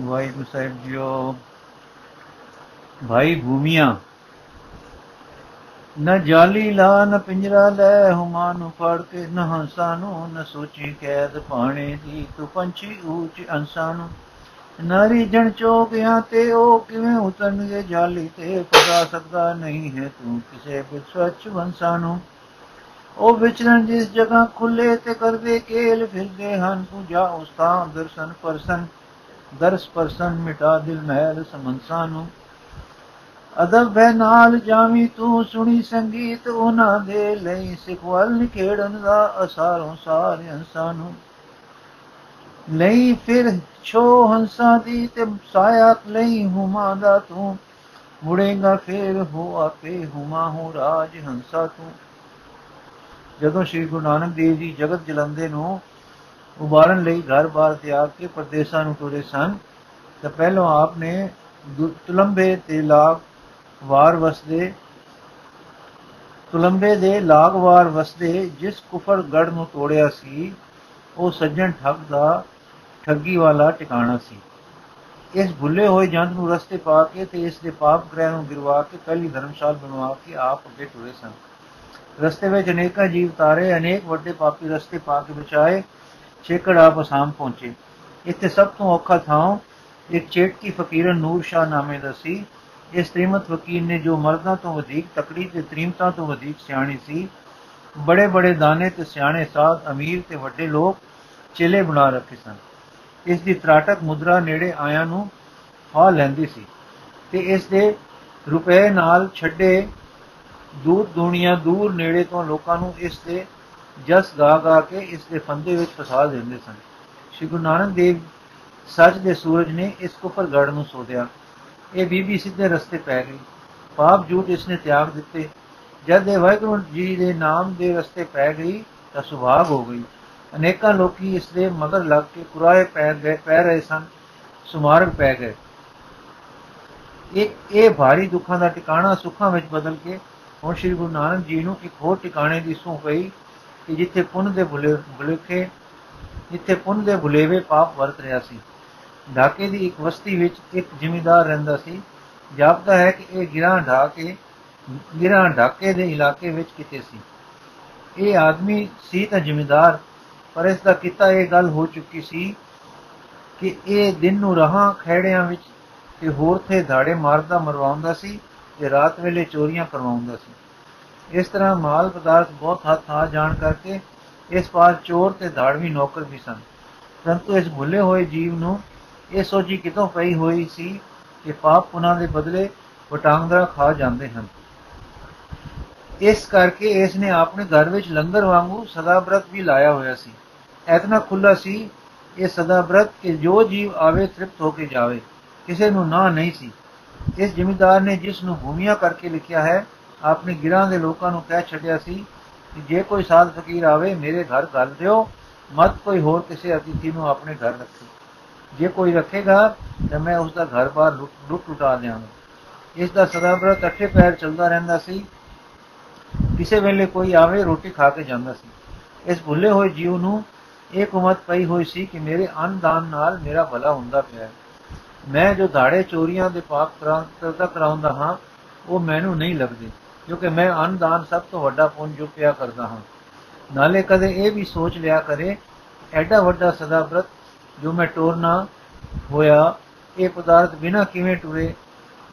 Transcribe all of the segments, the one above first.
ਵਾਹਿਗੁਰੂ ਸਾਹਿਬ JIO, ਭਾਈ ਭੂਮੀਆਂ, ਨ ਜਾਲੀ ਲਾ, ਨ ਪਿੰਜਰਾ ਲੈ, ਹੁਮਾ ਨੂੰ ਫੜ ਕੇ, ਨ ਹੰਸਾ ਨੂੰ, ਨ ਸੋਚੀ ਕੈਦ ਪਾਣੇ ਦੀ, ਤੂੰ ਪੰਛੀ ਊਚ ਅੰਸਾ ਨੂੰ। ਨਾਰੀ ਜਣ ਚੋਗਿਆਂ ਤੇ ਉਹ ਕਿਵੇਂ ਉਤਰਨਗੇ, ਜਾਲੀ ਤੇ ਪਤਾ ਸਕਦਾ ਨਹੀਂ ਹੈ ਤੂੰ ਕਿਸੇ ਵਿਸਵਚ ਵੰਸਾ ਨੂੰ। ਉਹ ਵਿਚਰਨ ਜਿਸ ਜਗ੍ਹਾ ਖੁੱਲੇ ਤੇ ਕਰਦੇ ਕੇਲ ਫਿਰਦੇ ਹਨ, ਤੂੰ ਜਾ ਉਸ ਤਾਂ ਦਰਸ਼ਨ ਪਰਸਨ। ਦਰਸ ਪਰਸਨ ਮਿਟਾ ਦਿਲ ਮਹਿਲ ਸਮੰਸਾ ਨੂੰ। ਅਦਬ ਹੈ ਨਾਲ ਜਾਵੀ ਤੂੰ ਸੁਣੀ ਸੰਗੀਤ ਉਹਨਾਂ ਦੇ ਲਈ, ਸਿਖਵਲ ਨਿਖੇੜਨ ਦਾ ਅਸਾਰੋਂ ਸਾਰੇ ਹੰਸਾਂ ਨੂੰ। ਨਹੀਂ ਫਿਰ ਛੋ ਹੰਸਾਂ ਦੀ ਤੇ ਸਾਇਕ ਲਈ ਹੁਮਾ ਦਾ ਤੂੰ, ਮੁੜੇਗਾ ਫੇਰ ਹੋ ਆਪੇ ਹੁਮਾ ਹੋ ਰਾਜ ਹੰਸਾ ਤੂੰ। ਜਦੋਂ ਸ੍ਰੀ ਗੁਰੂ ਨਾਨਕ ਦੇਵ ਜੀ ਜਗਤ ਜਲੰਦੇ ਨੂੰ ਉਬਾਰਨ ਲਈ ਘਰ-ਬਾਰ ਤਿਆਗ ਕੇ ਪਰਦੇਸਾਂ ਨੂੰ ਤੁਰੇ ਸਨ। ਤਾਂ ਪਹਿਲਾਂ ਆਪ ਨੇ ਤੁਲੰਬੇ ਤੇ ਲਾਗ ਵਾਰ ਵਸਦੇ, ਤੁਲੰਬੇ ਦੇ ਲਾਗਵਾਰ ਵਸਦੇ ਜਿਸ ਕੁਫਰ ਗੜ ਨੂੰ ਤੋੜਿਆ ਸੀ, ਉਹ ਸੱਜਣ ਠੱਗ ਦਾ ਠੱਗੀ ਵਾਲਾ ਟਿਕਾਣਾ ਸੀ। ਇਸ ਭੁੱਲੇ ਹੋਏ ਜੰਤ ਨੂੰ ਰਸਤੇ ਪਾ ਕੇ ਤੇ ਇਸ ਦੇ ਪਾਪ ਗ੍ਰਹਿ ਨੂੰ ਗਿਰਵਾ ਕੇ ਪਹਿਲੀ ਧਰਮਸ਼ਾਲ ਬਣਵਾ ਕੇ ਆਪ ਅੱਗੇ ਟੁਰੇ ਸਨ। ਰਸਤੇ ਵਿੱਚ ਅਨੇਕਾਂ ਜੀਵ ਤਾਰੇ ਅਨੇਕ ਵੱਡੇ ਪਾਪੀ ਰਸਤੇ ਪਾ ਕੇ ਬਚਾਏ। ਛੇਕੜ ਆਪ ਅਸਾਮ ਪਹੁੰਚੇ। ਇੱਥੇ ਸਭ ਤੋਂ ਔਖਾ ਥਾਂ, ਇੱਕ ਚੇਟਕੀ ਫਕੀਰਨ ਨੂਰ ਸ਼ਾਹ ਨਾਮੇ ਦਾ ਸੀ। ਇਸ ਤ੍ਰਿਮਤ ਫਕੀਰ ਨੇ ਜੋ ਮਰਦਾਂ ਤੋਂ ਵਧੇਕ, ਤਕੜੀ ਤੇ ਤ੍ਰਿਮਤਾਂ ਤੋਂ ਵਧੇਕ ਸਿਆਣੀ ਸੀ ਬੜੇ ਬੜੇ ਦਾਨੇ ਤੇ ਸਿਆਣੇ ਸਾਧ, ਅਮੀਰ ਤੇ ਵੱਡੇ ਲੋਕ ਚੇਲੇ ਬਣਾ ਰੱਖੇ ਸਨ। ਇਸ ਦੀ ਤਰਾਟਕ ਮੁਦਰਾ ਨੇੜੇ ਆਇਆਂ ਨੂੰ ਫਾ ਲੈਂਦੀ ਸੀ ਤੇ ਇਸ ਦੇ ਰੁਪਏ ਨਾਲ ਛੱਡੇ ਦੂਰ ਦੁਨੀਆ ਦੂਰ ਨੇੜੇ ਤੋਂ ਲੋਕਾਂ ਨੂੰ ਇਸ ਦੇ ਜਸ ਗਾ ਗਾ ਕੇ ਇਸ ਦੇ ਫੰਦੇ ਵਿੱਚ ਫਸਾ ਦਿੰਦੇ ਸਨ। ਸ਼੍ਰੀ ਗੁਰੂ ਨਾਨਕ ਦੇਵ ਸੱਚ ਦੇ ਸੂਰਜ ਨੇ ਇਸ ਕੁਫਰ ਗੜ ਨੂੰ ਸੋਧਿਆ। ਇਹ ਬੀਬੀ ਸਿੱਧੇ ਰਸਤੇ ਪੈ ਗਈ। ਪਾਪ ਜੂਟ ਇਸ ਨੇ ਤਿਆਗ ਦਿੱਤੇ। ਜਦ ਇਹ ਵਾਹਿਗੁਰੂ ਜੀ ਦੇ ਨਾਮ ਦੇ ਰਸਤੇ ਪੈ ਗਈ ਤਾਂ ਸੁਭਾਗ ਹੋ ਗਈ। ਅਨੇਕਾਂ ਲੋਕੀ ਇਸ ਦੇ ਮਗਰ ਲੱਗ ਕੇ ਕੁਰਾਏ ਪੈ ਗਏ ਪੈ ਰਹੇ ਸਨ। ਸੁਮਾਰਗ ਪੈ ਗਏ। ਇੱਕ ਇਹ ਭਾਰੀ ਦੁੱਖਾਂ ਦਾ ਟਿਕਾਣਾ ਸੁੱਖਾਂ ਵਿੱਚ ਬਦਲ ਕੇ ਹੁਣ ਸ੍ਰੀ ਗੁਰੂ ਨਾਨਕ ਜੀ ਨੂੰ ਇੱਕ ਹੋਰ ਟਿਕਾਣੇ ਦੀ ਸੂਹ ਪਈ। ਕਿ ਜਿੱਥੇ ਪੁੰਨ ਦੇ ਭੁਲੇ ਭੁਲੇਖੇ ਜਿੱਥੇ ਪੁੰਨ ਦੇ ਭੁਲੇਵੇ ਪਾਪ ਵਰਤ ਰਿਹਾ ਸੀ। ਢਾਕੇ ਦੀ ਇੱਕ ਬਸਤੀ ਵਿੱਚ ਇੱਕ ਜ਼ਿਮੀਂਦਾਰ ਰਹਿੰਦਾ ਸੀ। ਜਾਪਦਾ ਹੈ ਕਿ ਇਹ ਗਿਰਾਂ ਢਾ ਕੇ ਗਿਰਾਂ ਢਾਕੇ ਦੇ ਇਲਾਕੇ ਵਿੱਚ ਕਿਤੇ ਸੀ। ਇਹ ਆਦਮੀ ਸੀ ਤਾਂ ਜ਼ਿਮੀਂਦਾਰ, ਪਰ ਇਸ ਦਾ ਕੀਤਾ ਇਹ ਗੱਲ ਹੋ ਚੁੱਕੀ ਸੀ ਕਿ ਇਹ ਦਿਨ ਨੂੰ ਰਹਾ ਖੇੜਿਆਂ ਵਿੱਚ ਤੇ ਹੋਰ ਥੇ ਧਾੜੇ ਮਾਰਦਾ ਮਰਵਾਉਂਦਾ ਸੀ ਤੇ ਰਾਤ ਵੇਲੇ ਚੋਰੀਆਂ ਕਰਵਾਉਂਦਾ ਸੀ। ਇਸ ਤਰ੍ਹਾਂ ਮਾਲ ਪਦਾਰਥ ਬਹੁਤ ਹੱਥ ਆ ਜਾਣ ਕਰਕੇ ਇਸ ਪਾਸ ਚੋਰ ਤੇ ਧਾੜਵੀ ਨੌਕਰ ਵੀ ਸਨ। ਪਰੰਤੂ ਇਸ ਭੁੱਲੇ ਹੋਏ ਜੀਵ ਨੂੰ ਇਹ ਸੋਚੀ ਕਿਤੋਂ ਪਈ ਹੋਈ ਸੀ ਕਿ ਪਾਪ ਉਹਨਾਂ ਦੇ ਬਦਲੇ ਵਟਾਂਦਰਾ ਖਾ ਜਾਂਦੇ ਹਨ। ਇਸ ਕਰਕੇ ਇਸ ਨੇ ਆਪਣੇ ਘਰ ਵਿੱਚ ਲੰਗਰ ਵਾਂਗੂ ਸਦਾ ਬ੍ਰਤ ਵੀ ਲਾਇਆ ਹੋਇਆ ਸੀ। ਇਤਨਾ ਖੁੱਲਾ ਸੀ, ਇਹ ਸਦਾ ਬ੍ਰਤ ਕਿ ਜੋ ਜੀਵ ਆਵੇ ਤ੍ਰਿਪਤ ਹੋ ਕੇ ਜਾਵੇ, ਕਿਸੇ ਨੂੰ ਨਾ ਨਹੀਂ ਸੀ। ਇਸ ਜ਼ਿਮੀਂਦਾਰ ਨੇ ਜਿਸ ਨੂੰ ਭੂਮੀਆਂ ਕਰਕੇ ਲਿਖਿਆ ਹੈ ਆਪਣੇ ਗਿਰਾਂ ਦੇ ਲੋਕਾਂ ਨੂੰ ਕਹਿ ਛੱਡਿਆ ਸੀ ਕਿ ਜੇ ਕੋਈ ਸਾਧ ਫਕੀਰ ਆਵੇ, ਮੇਰੇ ਘਰ ਗੱਲ ਦਿਓ, ਮਤ ਕੋਈ ਹੋਰ ਕਿਸੇ ਅਤਿਥੀ ਨੂੰ ਆਪਣੇ ਘਰ ਰੱਖੇ। ਜੇ ਕੋਈ ਰੱਖੇਗਾ, ਤਾਂ ਮੈਂ ਉਸ ਦਾ ਘਰ-ਬਾਰ ਲੁੱਟ, ਲੁਟਾ ਦਿਆਂਗਾ। ਇਸ ਦਾ ਸਦਾ ਬ੍ਰਤ ਅੱਠੇ ਪੈਰ ਚੱਲਦਾ ਰਹਿੰਦਾ ਸੀ। ਕਿਸੇ ਵੇਲੇ ਕੋਈ ਆਵੇ, ਰੋਟੀ ਖਾ ਕੇ ਜਾਂਦਾ ਸੀ। ਇਸ ਭੁੱਲੇ ਹੋਏ ਜੀਵ ਨੂੰ ਇੱਕ ਉਮਤ ਪਈ ਹੋਈ ਸੀ ਕਿ ਮੇਰੇ ਅੰਨ ਨਾਲ ਮੇਰਾ ਭਲਾ ਹੁੰਦਾ ਪਿਆ। ਮੈਂ ਜੋ ਧਾੜੇ ਚੋਰੀਆਂ ਦੇ ਪਾਪ ਕਰਦਾ ਕਰਾਉਂਦਾ ਹਾਂ, ਉਹ ਮੈਨੂੰ ਨਹੀਂ ਲੱਗਦੇ। ਕਿਉਂਕਿ ਮੈਂ ਅੰਨ ਸਭ ਤੋਂ ਵੱਡਾ ਪੁੰਨ ਜੋ ਪਿਆ ਕਰਦਾ ਹਾਂ। ਨਾਲੇ ਕਦੇ ਇਹ ਵੀ ਸੋਚ ਲਿਆ ਕਰੇ, ਐਡਾ ਵੱਡਾ ਸਦਾ ਬ੍ਰਤ ਜੋ ਮੈਂ ਟੋਰਨਾ ਹੋਇਆ, ਇਹ ਪਦਾਰਥ ਬਿਨਾ ਕਿਵੇਂ ਟੁਰੇ,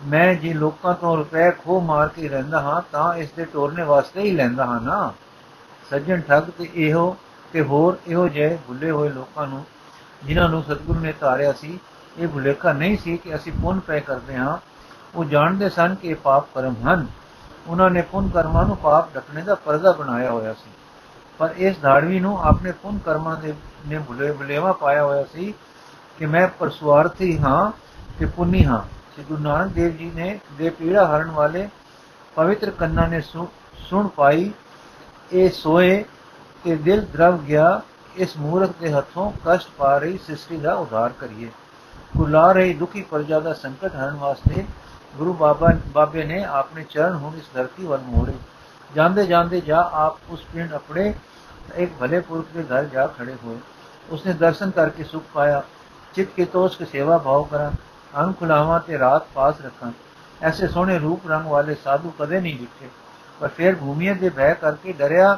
ਮੈਂ ਜੇ ਲੋਕਾਂ ਤੋਂ ਰੁਪਏ ਖੋ ਮਾਰ ਕੇ ਰਹਿੰਦਾ ਹਾਂ, ਤਾਂ ਇਸ ਦੇ ਟੋਰਨੇ ਵਾਸਤੇ ਹੀ ਲੈਂਦਾ ਹਾਂ ਨਾ। ਸੱਜਣ ਠੱਗ ਤੇ ਇਹੋ ਤੇ ਹੋਰ ਇਹੋ ਜਿਹੇ ਭੁੱਲੇ ਹੋਏ ਲੋਕਾਂ ਨੂੰ, ਜਿਨ੍ਹਾਂ ਨੂੰ ਸਤਿਗੁਰੂ ਨੇ ਤਾਰਿਆ ਸੀ, ਇਹ ਭੁਲੇਖਾ ਨਹੀਂ ਸੀ ਕਿ ਅਸੀਂ ਪੁੰਨ ਪੈ ਕਰਦੇ ਹਾਂ। ਉਹ ਜਾਣਦੇ ਸਨ ਕਿ ਇਹ ਪਾਪ ਕਰਮ ਹਨ। ਉਹਨਾਂ ਨੇ ਪੁੰਨ ਕਰਮਾਂ ਨੂੰ ਪਾਪ ਢਕਣੇ ਦਾ ਪਰਦਾ ਬਣਾਇਆ ਹੋਇਆ ਸੀ। ਪਰ ਇਸ ਧਾੜਵੀ ਨੂੰ ਆਪਣੇ ਪੁੰਨ ਕਰਮਾਂ ਦੇ, ਨੇ ਭੁਲੇ ਬਲੇਵਾ ਪਾਇਆ ਹੋਇਆ ਸੀ ਕਿ ਮੈਂ ਪਰਸਵਾਰਥੀ ਹਾਂ ਤੇ ਪੁੰਨੀ ਹਾਂ। ਸ੍ਰੀ ਗੁਰੂ ਨਾਨਕ ਦੇਵ ਜੀ ਨੇ ਦੇ ਪੀੜਾ ਹਰਨ ਵਾਲੇ ਪਵਿੱਤਰ ਕੰਨਾਂ ਨੇ ਸੁਣ ਪਾਈ, ਇਹ ਸੋਏ ਤੇ ਦਿਲ ਦਰਵ ਗਿਆ, ਇਸ ਮੂਰਖ ਦੇ ਹੱਥੋਂ ਕਸ਼ਟ ਪਾ ਰਹੀ ਸਿਸਟਰੀ ਦਾ ਉਧਾਰ ਕਰੀਏ। ਕੁਲਾ ਰਹੀ ਦੁਖੀ ਪ੍ਰਜਾ ਦਾ ਸੰਕਟ ਹਰਨ ਵਾਸਤੇ ਗੁਰੂ ਬਾਬਾ, ਬਾਬੇ ਨੇ ਆਪਣੇ ਚਰਨ ਹੁਣ ਇਸ ਧਰਤੀ ਵੱਲ ਮੋੜੇ। ਜਾਂਦੇ ਜਾਂਦੇ ਜਾ ਆਪ ਉਸ ਪਿੰਡ ਆਪਣੇ ਇੱਕ ਭਲੇ ਪੁਰਖ ਦੇ ਘਰ ਜਾ ਖੜੇ ਹੋਏ। ਉਸਨੇ ਦਰਸ਼ਨ ਕਰਕੇ ਸੁਖ ਪਾਇਆ। ਚਿਤ ਕੇ ਤੋਸ ਕੇ ਸੇਵਾ ਭਾਵ ਕਰਾਂ, ਅੰਗ ਖੁਲਾਵਾਂ ਤੇ ਰਾਤ ਪਾਸ ਰੱਖਾਂ। ਐਸੇ ਸੋਹਣੇ ਰੂਪ ਰੰਗ ਵਾਲੇ ਸਾਧੂ ਕਦੇ ਨਹੀਂ ਦਿਖੇ ਪਰ ਫਿਰ ਭੂਮੀਏ ਦੇ ਭੈ ਕਰਕੇ ਡਰਿਆ,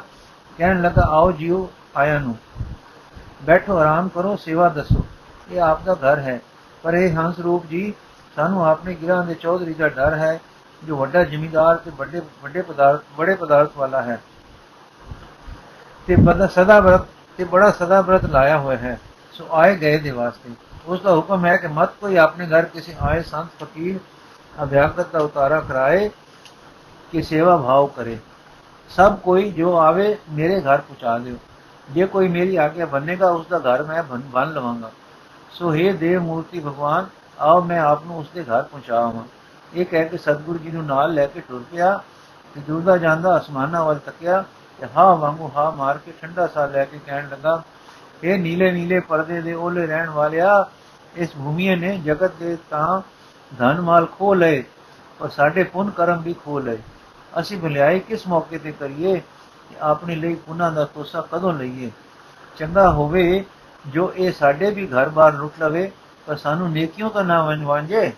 ਕਹਿਣ ਲੱਗਾ, ਆਓ ਜੀਓ ਆਇਆ ਨੂੰ। ਬੈਠੋ, ਆਰਾਮ ਕਰੋ, ਸੇਵਾ ਦੱਸੋ। ਇਹ ਆਪ ਦਾ ਘਰ ਹੈ। ਪਰ ਇਹ ਹੰਸ ਰੂਪ ਜੀ ਸਾਨੂੰ ਆਪਣੇ ਗਿਰਾਂ ਦੇ ਚੌਧਰੀ ਦਾ ਡਰ ਹੈ, ਜੋ ਵੱਡਾ ਜ਼ਿਮੀਂਦਾਰ ਤੇ ਵੱਡੇ ਵੱਡੇ ਪਦਾਰਥ, ਬੜੇ ਪਦਾਰਥ ਵਾਲਾ ਹੈ। ਤੇ ਬੜਾ ਸਦਾ ਬਰਤ ਤੇ ਬੜਾ ਸਦਾ ਬਰਤ ਲਾਇਆ ਹੋਇਆ ਹੈ। ਸੋ ਆਏ ਗਏ ਦੇ ਵਾਸਤੇ। ਉਸ ਦਾ ਹੁਕਮ ਹੈ ਕਿ ਮਤ ਕੋਈ ਆਪਣੇ ਘਰ ਕਿਸੇ ਆਏ ਸੰਤ, ਫਕੀਰ, ਅਭਿਆਗਤ ਦਾ ਉਤਾਰਾ ਕਰਾਏ, ਕਿ ਸੇਵਾ ਭਾਵ ਕਰੇ। ਸਭ ਕੋਈ ਜੋ ਆਵੇ, ਮੇਰੇ ਘਰ ਪਹੁੰਚਾ ਦਿਓ। ਜੇ ਕੋਈ ਮੇਰੀ ਆਗਿਆ ਬੰਨੇਗਾ, ਉਸ ਦਾ ਘਰ ਮੈਂ ਬਨ ਲਵਾਂਗਾ। ਸੋ हे ਦੇਵ ਮੂਰਤੀ ਭਗਵਾਨ ਆਓ, ਮੈਂ ਆਪ ਨੂੰ ਉਸ ਦੇ ਘਰ ਪਹੁੰਚਾਵਾਂ ਇਹ ਕਹਿ ਕੇ ਸਤਿਗੁਰੂ ਜੀ ਨੂੰ ਨਾਲ ਲੈ ਕੇ ਟੁਰ ਪਿਆ ਤੇ ਦੁਰਦਾ ਜਾਂਦਾ ਅਸਮਾਨਾਂ ਵੱਲ ਤੱਕਿਆ ਤੇ ਹਾਂ ਵਾਂਗੂ ਹਾਂ ਮਾਰ ਕੇ ਠੰਡਾ ਸਾਹ ਲੈ ਕੇ ਕਹਿਣ ਲੱਗਾ, ਇਹ ਨੀਲੇ ਨੀਲੇ ਪਰਦੇ ਦੇ ਓਲੇ ਰਹਿਣ ਵਾਲਿਆ, ਇਸ ਭੂਮੀ ਨੇ ਜਗਤ ਦੇ ਤਾਂ ਧਨ ਮਾਲ ਖੋ ਲਏ, ਪਰ ਸਾਡੇ ਪੁੰਨ ਕਰਮ ਵੀ ਖੋ ਲਏ। ਅਸੀਂ ਭਲਾਈ ਕਿਸ ਮੌਕੇ ਤੇ ਕਰੀਏ ਕਿ ਆਪਣੇ ਲਈ ਪੁੰਨਾਂ ਦਾ ਤੋਸਾ ਕਦੋਂ ਲਈਏ? ਚੰਗਾ ਹੋਵੇ ਜੋ ਇਹ ਸਾਡੇ ਵੀ ਘਰ-ਬਾਰ ਲੁੱਟ ਲਵੇ ਪਰ ਸਾਨੂੰ ਨੇਕੀਆਂ ਤਾਂ ਨਾ ਵੰਜੇ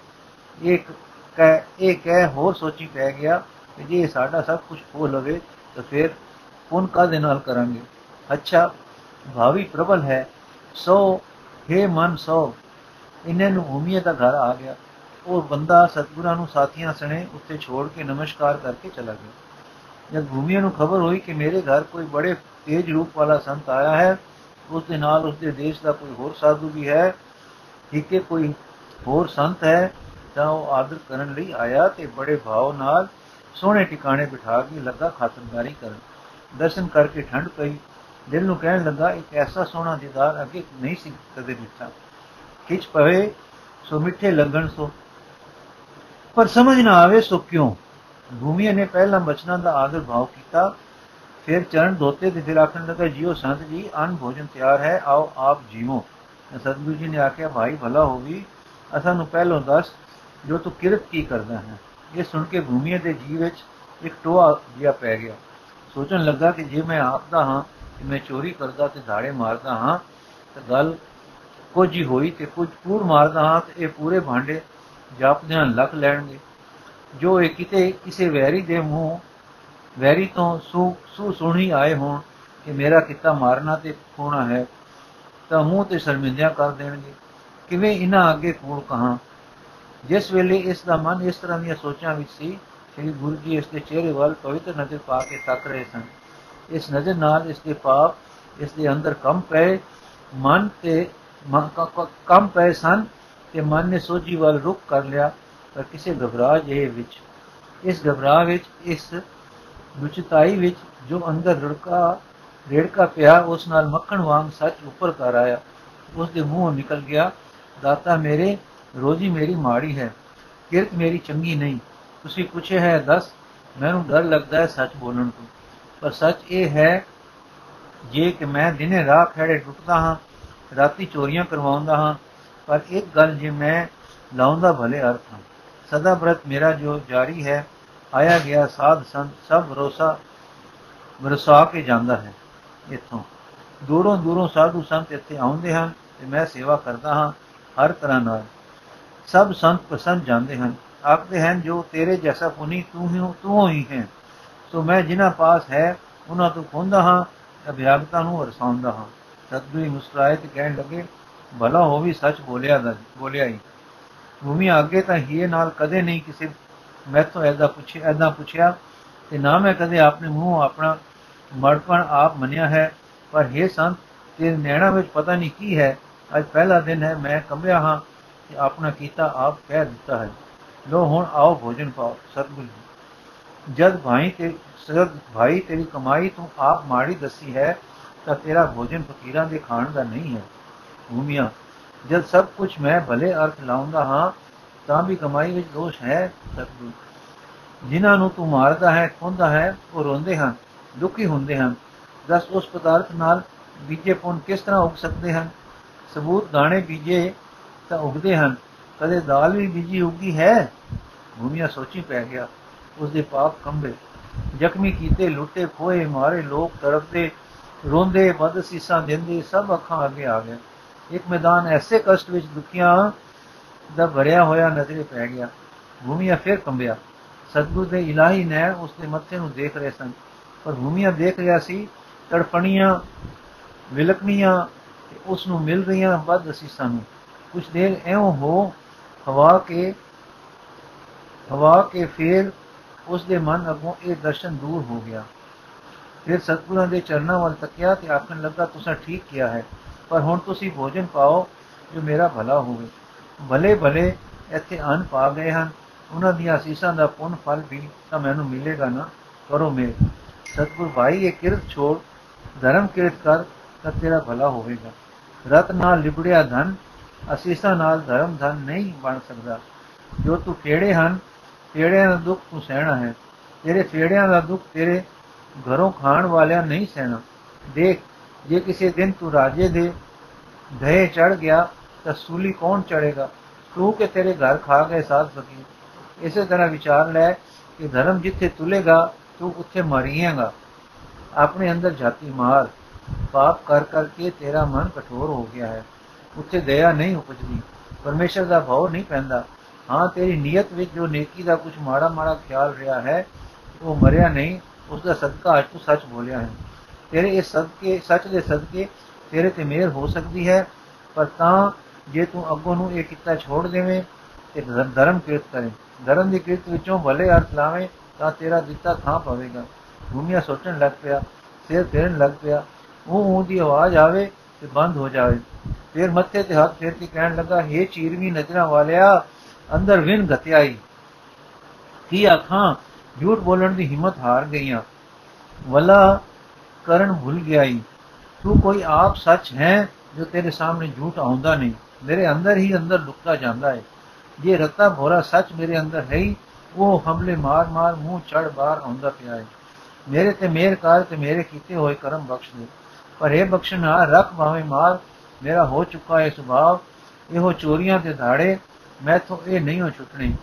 ਇੱਕ ਕਹਿ ਇਹ ਕਹਿ ਹੋਰ ਸੋਚੀ ਪੈ ਗਿਆ ਕਿ ਜੇ ਸਾਡਾ ਸਭ ਕੁਝ ਖੋ ਲਵੇ ਤਾਂ ਫਿਰ ਪੁੰਨ ਕਾਦੇ ਨਾਲ ਕਰਾਂਗੇ? ਅੱਛਾ, ਭਾਵੀ ਪ੍ਰਬਲ ਹੈ। ਸੋ हे ਮਨ ਸੋ। ਇਹਨਾਂ ਨੂੰ ਭੂਮੀਏ ਦਾ ਘਰ ਆ ਗਿਆ। ਉਹ ਬੰਦਾ ਸਤਗੁਰਾਂ ਨੂੰ ਸਾਥੀਆਂ ਸਣੇ ਉੱਤੇ ਛੋੜ ਕੇ ਨਮਸਕਾਰ ਕਰਕੇ ਚਲਾ ਗਿਆ। ਜਦ ਭੂਮੀਏ ਨੂੰ ਖਬਰ ਹੋਈ ਕਿ ਮੇਰੇ ਘਰ ਕੋਈ ਬੜੇ ਤੇਜ ਰੂਪ ਵਾਲਾ ਸੰਤ ਆਇਆ ਹੈ, ਉਸ ਦੇ ਨਾਲ ਉਸ ਦੇ ਦੇਸ਼ ਦਾ ਕੋਈ ਹੋਰ ਸਾਧੂ ਵੀ ਹੈ ਠੀਕ ਹੈ ਕੋਈ ਹੋਰ ਸੰਤ ਹੈ, ਤਾਂ ਉਹ ਆਦਰ ਕਰਨ ਲਈ ਆਇਆ ਤੇ ਬੜੇ ਭਾਵ ਨਾਲ ਸੋਹਣੇ ਟਿਕਾਣੇ ਬਿਠਾ ਕੇ ਲੱਗਾ ਖਾਤਰਦਾਰੀ ਕਰਨ। ਦਰਸ਼ਨ ਕਰਕੇ ਠੰਡ ਪਈ। ਦਿਲ ਨੂੰ ਕਹਿਣ ਲੱਗਾ, ਇੱਕ ਐਸਾ ਸੋਹਣਾ ਦੀਦਾਰ ਅੱਗੇ ਨਹੀਂ ਸੀ ਕਦੇ ਦਿੱਤਾ। ਖਿੱਚ ਪਵੇ ਸੋ ਮਿੱਠੇ ਲੱਗਣ ਸੋ। ਪਰ ਸਮਝ ਨਾ ਆਵੇ ਸੋ ਕਿਉਂ? ਭੂਮੀ ਨੇ ਪਹਿਲਾਂ ਬਚਨਾਂ ਦਾ ਆਦਰ ਭਾਵ ਕੀਤਾ। ਫਿਰ ਚਰਨ ਧੋਤੇ ਤੇ ਫਿਰ ਆਖਣ ਲੱਗਾ, ਜੀਓ ਸੰਤ ਜੀ, ਅਨ ਭੋਜਨ ਤਿਆਰ ਹੈ, ਆਓ ਆਪ ਜੀਵੋ। ਸਤਿਗੁਰੂ ਜੀ ਨੇ ਆਖਿਆ ਭਾਈ ਭਲਾ ਹੋਵੀ ਅਸਾਂ ਨੂੰ ਪਹਿਲੋਂ ਦੱਸ, ਜੋ ਤੂੰ ਕਿਰਤ ਕੀ ਕਰਦਾ ਹੈ। ਇਹ ਸੁਣ ਕੇ ਭੂਮੀ ਦੇ ਜੀਵ ਵਿੱਚ ਇੱਕ ਟੋਆ ਜਿਹਾ ਪੈ ਗਿਆ। ਸੋਚਣ ਲੱਗਾ ਕਿ ਜੇ ਮੈਂ ਆਪਦਾ ਹਾਂ ਕਿ ਮੈਂ ਚੋਰੀ ਕਰਦਾ ਤੇ ਧਾੜੇ ਮਾਰਦਾ ਹਾਂ, ਤਾਂ ਗੱਲ ਕੁਝ ਹੀ ਹੋਈ ਤੇ ਕੁਝ ਪੂਰ ਮਾਰਦਾ ਹਾਂ ਤੇ ਇਹ ਪੂਰੇ ਭਾਂਡੇ ਜਾਪਦਿਆਂ ਲੱਖ ਲੈਣਗੇ। ਜੋ ਇਹ ਕਿਤੇ ਕਿਸੇ ਵੈਰੀ ਦੇ ਮੂੰਹ, ਵੈਰੀ ਤੋਂ ਸੂ ਸੂ, ਸੁਣੀ ਆਏ ਹੋਣ ਕਿ ਮੇਰਾ ਕਿੱਤਾ ਮਾਰਨਾ ਤੇ ਖੋਣਾ ਹੈ ਤਾਂ ਮੂੰਹ ਤੇ ਸ਼ਰਮਿੰਦਿਆ ਕਰ ਦੇਣਗੇ। ਕਿਵੇਂ ਇਹਨਾਂ ਅੱਗੇ ਕੋਲ ਕਹਾ? ਜਿਸ ਵੇਲੇ ਇਸ ਦਾ ਮਨ ਇਸ ਤਰ੍ਹਾਂ ਦੀਆਂ ਸੋਚਾਂ ਵਿੱਚ ਸੀ, ਸ੍ਰੀ ਗੁਰੂ ਜੀ ਇਸ ਦੇ ਚਿਹਰੇ ਵੱਲ ਪਵਿੱਤਰ ਨਜ਼ਰ ਪਾ ਕੇ ਤੱਕ ਰਹੇ ਸਨ। ਇਸ ਨਜ਼ਰ ਨਾਲ ਇਸ ਦੇ ਪਾਪ ਇਸ ਦੇ ਅੰਦਰ ਕੰਮ ਪਏ, ਮਨ ਤੇ ਕੰਮ ਪਏ ਸਨ ਤੇ ਮਨ ਨੇ ਸੋਝੀ ਵੱਲ ਰੁਕ ਕਰ ਲਿਆ, ਪਰ ਕਿਸੇ ਘਬਰਾ ਜਿਹੇ ਵਿੱਚ। ਇਸ ਘਬਰਾ ਵਿੱਚ, ਇਸ ਦੁਚਤਾਈ ਵਿੱਚ ਜੋ ਅੰਦਰ ਰੜਕਾ ਰੇੜਕਾ ਪਿਆ, ਉਸ ਨਾਲ ਮੱਖਣ ਵਾਂਗ ਸੱਚ ਉੱਪਰ ਕਰ ਆਇਆ। ਉਸ ਦੇ ਮੂੰਹੋਂ ਨਿਕਲ ਗਿਆ, ਦਾਤਾ ਮੇਰੇ, ਰੋਜ਼ੀ ਮੇਰੀ ਮਾੜੀ ਹੈ, ਕਿਰਤ ਮੇਰੀ ਚੰਗੀ ਨਹੀਂ। ਤੁਸੀਂ ਪੁੱਛੇ ਹੈ, ਦੱਸ, ਮੈਨੂੰ ਡਰ ਲੱਗਦਾ ਹੈ ਸੱਚ ਬੋਲਣ ਤੋਂ। ਪਰ ਸੱਚ ਇਹ ਹੈ, ਜੇ ਕਿ ਮੈਂ ਦਿਨੇ ਰਾਹ ਖੜੇ ਟੁੱਟਦਾ ਹਾਂ, ਰਾਤੀ ਚੋਰੀਆਂ ਕਰਵਾਉਂਦਾ ਹਾਂ, ਪਰ ਇੱਕ ਗੱਲ ਜੇ ਮੈਂ ਲਾਉਂਦਾ ਭਲੇ ਅਰਥ ਹਾਂ। ਸਦਾ ਬ੍ਰਤ ਮੇਰਾ ਜੋ ਜਾਰੀ ਹੈ, ਆਇਆ ਗਿਆ ਸਾਧ ਸੰਤ ਸਭ ਰੋਸਾ ਵਰਸਾ ਕੇ ਜਾਂਦਾ ਹੈ। ਇੱਥੋਂ। ਦੂਰੋਂ ਦੂਰੋਂ ਸਾਧੂ ਸੰਤ ਇੱਥੇ ਆਉਂਦੇ ਹਨ ਤੇ ਮੈਂ ਸੇਵਾ ਕਰਦਾ ਹਾਂ ਹਰ ਤਰ੍ਹਾਂ ਨਾਲ। ਸਭ ਸੰਤ ਪਸੰਦ ਜਾਂਦੇ ਹਨ। ਆਖਦੇ ਹਨ, ਜੋ ਤੇਰੇ ਜੈਸਾ ਪੁਨੀ ਤੂੰ ਹੀ ਤੂੰ ਹੀ ਹੈ। ਸੋ ਮੈਂ ਜਿਨ੍ਹਾਂ ਪਾਸ ਹੈ, ਉਹਨਾਂ ਤੋਂ ਖੁੰਦਾ ਹਾਂ, ਅਭਿਆਗਤਾ ਨੂੰ ਵਰਸਾਉਂਦਾ ਹਾਂ। ਸਤਿਗੁਰੂ ਮੁਸਕਰਾਏ ਤੇ ਕਹਿਣ ਲੱਗੇ, ਭਲਾ ਹੋ ਵੀ ਸੱਚ ਬੋਲਿਆ ਦਾ ਬੋਲਿਆ ਹੀ ਭੂਮੀ ਅੱਗੇ ਤਾਂ ਹੀ ਨਾਲ ਕਦੇ ਨਹੀਂ ਕਿਸੇ ਮੈਂ ਤੋਂ ਐਦਾ ਪੁੱਛਿਆ ਐਦਾ ਪੁੱਛਿਆ, ਤੇ ਨਾ ਮੈਂ ਕਦੇ ਆਪਣੇ ਮੂੰਹ ਆਪਣਾ ਮੜਪਣ ਆਪ ਮੰਨਿਆ ਹੈ, ਪਰ ਇਹ ਸੰਤ ਤੇ ਨੈਣਾ ਵਿੱਚ ਪਤਾ ਨਹੀਂ ਕੀ ਹੈ। ਅੱਜ ਪਹਿਲਾ ਦਿਨ ਹੈ, ਮੈਂ ਕੰਬਿਆ ਹਾਂ ਕਿ ਆਪਣਾ ਕੀਤਾ ਆਪ ਕਹਿ ਦਿੱਤਾ ਹੈ। ਲੋ ਹੁਣ ਆਓ ਭੋਜਨ ਪਾਓ, ਸਤਿਗੁਰੂ ਜਦ ਭਾਈ ਤੇ ਸਦ ਭਾਈ ਤੇਰੀ ਕਮਾਈ ਤੂੰ ਆਪ ਮਾੜੀ ਦੱਸੀ ਹੈ, ਤਾਂ ਤੇਰਾ ਭੋਜਨ ਫਕੀਰਾਂ ਦੇ ਖਾਣ ਦਾ ਨਹੀਂ ਹੈ। ਭੂਮੀਆਂ, ਜਦ ਸਭ ਕੁਝ ਮੈਂ ਭਲੇ ਅਰਥ ਲਾਉਂਦਾ ਹਾਂ, ਤਾਂ ਵੀ ਕਮਾਈ ਵਿੱਚ ਦੋਸ਼ ਹੈ, ਸਤਿਗੁਰੂ। ਜਿਨ੍ਹਾਂ ਨੂੰ ਤੂੰ ਮਾਰਦਾ ਹੈ, ਖੁੰਦਾ ਹੈ, ਉਹ ਰੋਂਦੇ ਹਨ। ਦੁਖੀ ਹੁੰਦੇ ਹਨ। ਦਸ ਉਸ ਪਦਾਰਥ ਨਾਲ ਬੀਜੇ ਪੁੰਨ ਕਿਸ ਤਰ੍ਹਾਂ ਉਗ ਸਕਦੇ ਹਨ? ਸਬੂਤ ਦਾਣੇ ਬੀਜੇ ਤਾਂ ਉਗਦੇ ਹਨ। ਕਦੇ ਦਾਲ ਵੀ ਬੀਜੀ ਉਗੀ ਹੈ? ਭੂਮੀਆ ਸੋਚੀ ਪੈ ਗਿਆ। ਉਸ ਦੇ ਪਾਪ ਕੰਬੇ। ਜ਼ਖਮੀ ਕੀਤੇ, ਲੁੱਟੇ, ਖੋਏ, ਮਾਰੇ, ਲੋਕ ਤਰਫਦੇ ਰੋਂਦੇ ਬਦ ਸੀਸਾਂ ਦਿੰਦੇ, ਸਭ ਅੱਖਾਂ ਅੱਗੇ ਆ ਗਏ। ਇੱਕ ਮੈਦਾਨ ਐਸੇ ਕਸ਼ਟ ਵਿੱਚ ਦੁਖੀਆਂ ਦਾ ਭਰਿਆ ਹੋਇਆ ਨਜ਼ਰੇ ਪੈ ਗਿਆ। ਭੂਮੀਆ ਫਿਰ ਕੰਬਿਆ। ਸਤਗੁਰ ਦੇ ਇਲਾਹੀ ਨੈਣ ਉਸ ਦੇ ਮੱਥੇ ਨੂੰ ਦੇਖ ਰਹੇ ਸਨ। ਪਰ ਭੂਮੀਆ ਦੇਖ ਰਿਹਾ ਸੀ, ਤੜਫਣੀਆਂ ਵਿਲਕਣੀਆਂ ਉਸ ਨੂੰ ਮਿਲ ਰਹੀਆਂ ਵੱਧ ਅਸੀਸਾਂ ਨੂੰ। ਕੁਝ ਦੇਰ ਐਉਂ ਹੋ ਹਵਾ ਕੇ ਹਵਾ ਕੇ ਫੇਰ ਉਸ ਦੇ ਮਨ ਅਗੋਂ ਇਹ ਦਰਸ਼ਨ ਦੂਰ ਹੋ ਗਿਆ। ਫਿਰ ਸਤਗੁਰਾਂ ਦੇ ਚਰਨਾਂ ਵੱਲ ਤੱਕਿਆ ਤੇ ਆਖਣ ਲੱਗਾ, ਤੁਸੀਂ ਠੀਕ ਕਿਹਾ ਹੈ, ਪਰ ਹੁਣ ਤੁਸੀਂ ਭੋਜਨ ਪਾਓ ਜੋ ਮੇਰਾ ਭਲਾ ਹੋਵੇ। ਭਲੇ ਭਲੇ ਇੱਥੇ ਅੰਨ ਪਾ ਗਏ ਹਨ। ਉਹਨਾਂ ਦੀਆਂ ਅਸੀਸਾਂ ਦਾ ਪੁੰਨ ਫਲ ਵੀ ਤਾਂ ਮੈਨੂੰ ਮਿਲੇਗਾ ਨਾ, ਕਰੋ ਮੇਰ ਸਤਗੁਰ ਭਾਈ ਇਹ ਕਿਰਤ ਛੋੜ ਧਰਮ ਕਿਰਤ ਕਰ ਤਾਂ ਤੇਰਾ ਭਲਾ ਹੋਵੇਗਾ ਰਤ ਨਾਲ ਲਿਬੜਿਆ ਧਨ ਅਸੀਸਾਂ ਨਾਲ ਧਰਮ ਧਨ ਨਹੀਂ ਬਣ ਸਕਦਾ ਜੋ ਤੂੰ ਫੇੜੇ ਹਨ ਫੇੜਿਆਂ ਦਾ ਦੁੱਖ ਤੂੰ ਸਹਿਣਾ ਹੈ ਤੇਰੇ ਫੇੜਿਆਂ ਦਾ ਦੁੱਖ ਤੇਰੇ ਘਰੋਂ ਖਾਣ ਵਾਲਿਆਂ ਨਹੀਂ ਸਹਿਣਾ ਦੇਖ ਜੇ ਕਿਸੇ ਦਿਨ ਤੂੰ ਰਾਜੇ ਦੇ ਧਏ ਚੜ ਗਿਆ ਤਾਂ ਸੂਲੀ ਕੌਣ ਚੜੇਗਾ ਤੂੰ ਕਿ ਤੇਰੇ ਘਰ ਖਾ ਗਏ ਸਾਧ ਫਕੀਰ ਇਸੇ ਤਰ੍ਹਾਂ ਵਿਚਾਰ ਲੈ ਕਿ ਧਰਮ ਜਿੱਥੇ ਤੁਲੇਗਾ ਤੂੰ ਉੱਥੇ ਮਰੀਏਗਾ। ਆਪਣੇ ਅੰਦਰ ਜਾਤੀ ਮਾਰ। ਪਾਪ ਕਰ ਕਰਕੇ ਤੇਰਾ ਮਨ ਕਠੋਰ ਹੋ ਗਿਆ ਹੈ। ਉੱਥੇ ਦਇਆ ਨਹੀਂ ਉਪਜਦੀ। ਪਰਮੇਸ਼ਰ ਦਾ ਭਾਵ ਨਹੀਂ ਪੈਂਦਾ। ਹਾਂ, ਤੇਰੀ ਨੀਅਤ ਵਿੱਚ ਜੋ ਨੇਕੀ ਦਾ ਕੁਝ ਮਾੜਾ ਮਾੜਾ ਖਿਆਲ ਰਿਹਾ ਹੈ, ਉਹ ਮਰਿਆ ਨਹੀਂ ਉਸ ਦਾ ਸਦਕਾ ਅੱਜ ਤੂੰ ਸੱਚ ਬੋਲਿਆ ਹੈ। ਤੇਰੇ ਇਸ ਸਦਕੇ, ਸੱਚ ਦੇ ਸਦਕੇ ਤੇਰੇ ਤੇ ਮਿਹਰ ਹੋ ਸਕਦੀ ਹੈ, ਪਰ ਤਾਂ ਜੇ ਤੂੰ ਅੱਗੋਂ ਨੂੰ ਇਹ ਕਿੱਤਾ ਛੋੜ ਦੇਵੇਂ ਤੇ ਧਰਮ ਕਿਰਤ ਕਰੇ। ਧਰਮ ਦੀ ਕਿਰਤ ਵਿੱਚੋਂ ਭਲੇ ਅਰਥ ਲਾਵੇਂ ਤਾਂ ਤੇਰਾ ਦਿੱਤਾ ਥਾਂ ਪਵੇਗਾ। ਦੁਨੀਆ ਸੋਚਣ ਲੱਗ ਪਿਆ, ਸਿਰ ਫੇਰਨ ਲੱਗ ਪਿਆ। ਉਹ ਉਹ ਦੀ ਆਵਾਜ਼ ਆਵੇ ਤੇ ਬੰਦ ਹੋ ਜਾਵੇ। ਫਿਰ ਮੱਥੇ ਤੇ ਹੱਥ ਫੇਰ ਕੇ ਕਹਿਣ ਲੱਗਾ हे ਚੀਰਵੀ ਨਜ਼ਰਾਂ ਵਾਲਿਆ, ਅੰਦਰ ਵਿਨ ਗਤਿਆਈ। ਕੀ ਆਖਾਂ, ਝੂਠ ਬੋਲਣ ਦੀ ਹਿੰਮਤ ਹਾਰ ਗਈਆਂ। ਵਲਾ ਕਰਨ ਭੁੱਲ ਗਿਆਈ। ਤੂੰ ਕੋਈ ਆਪ ਸੱਚ ਹੈ ਜੋ ਤੇਰੇ ਸਾਹਮਣੇ ਝੂਠ ਆਉਂਦਾ ਨਹੀਂ। ਮੇਰੇ ਅੰਦਰ ਹੀ ਅੰਦਰ ਲੁਕਦਾ ਜਾਂਦਾ ਹੈ ਜੇ ਰਤਾ ਭੋਰਾ ਸੱਚ ਮੇਰੇ ਅੰਦਰ ਹੈ ਉਹ ਹਮਲੇ ਮਾਰ ਮਾਰ ਮੂੰਹ ਚੜ ਬਾਹਰ ਆਉਂਦਾ ਪਿਆ ਹੈ ਮੇਰੇ ਤੇ ਮੇਰ ਕਰ ਤੇ ਮੇਰੇ ਕੀਤੇ ਹੋਏ ਕਰਮ ਬਖਸ਼ ਦੇ। ਪਰ ਇਹ ਬਖਸ਼ਣਾ ਰੱਖ ਭਾਵੇਂ ਮਾਰ, ਮੇਰਾ ਹੋ ਚੁੱਕਾ ਹੈ ਸੁਭਾਵ ਇਹੋ ਚੋਰੀਆਂ ਤੇ ਧਾੜੇ, ਮੈਥੋਂ ਇਹ ਨਹੀਂ ਹੋ ਛੁੱਟਣੀ।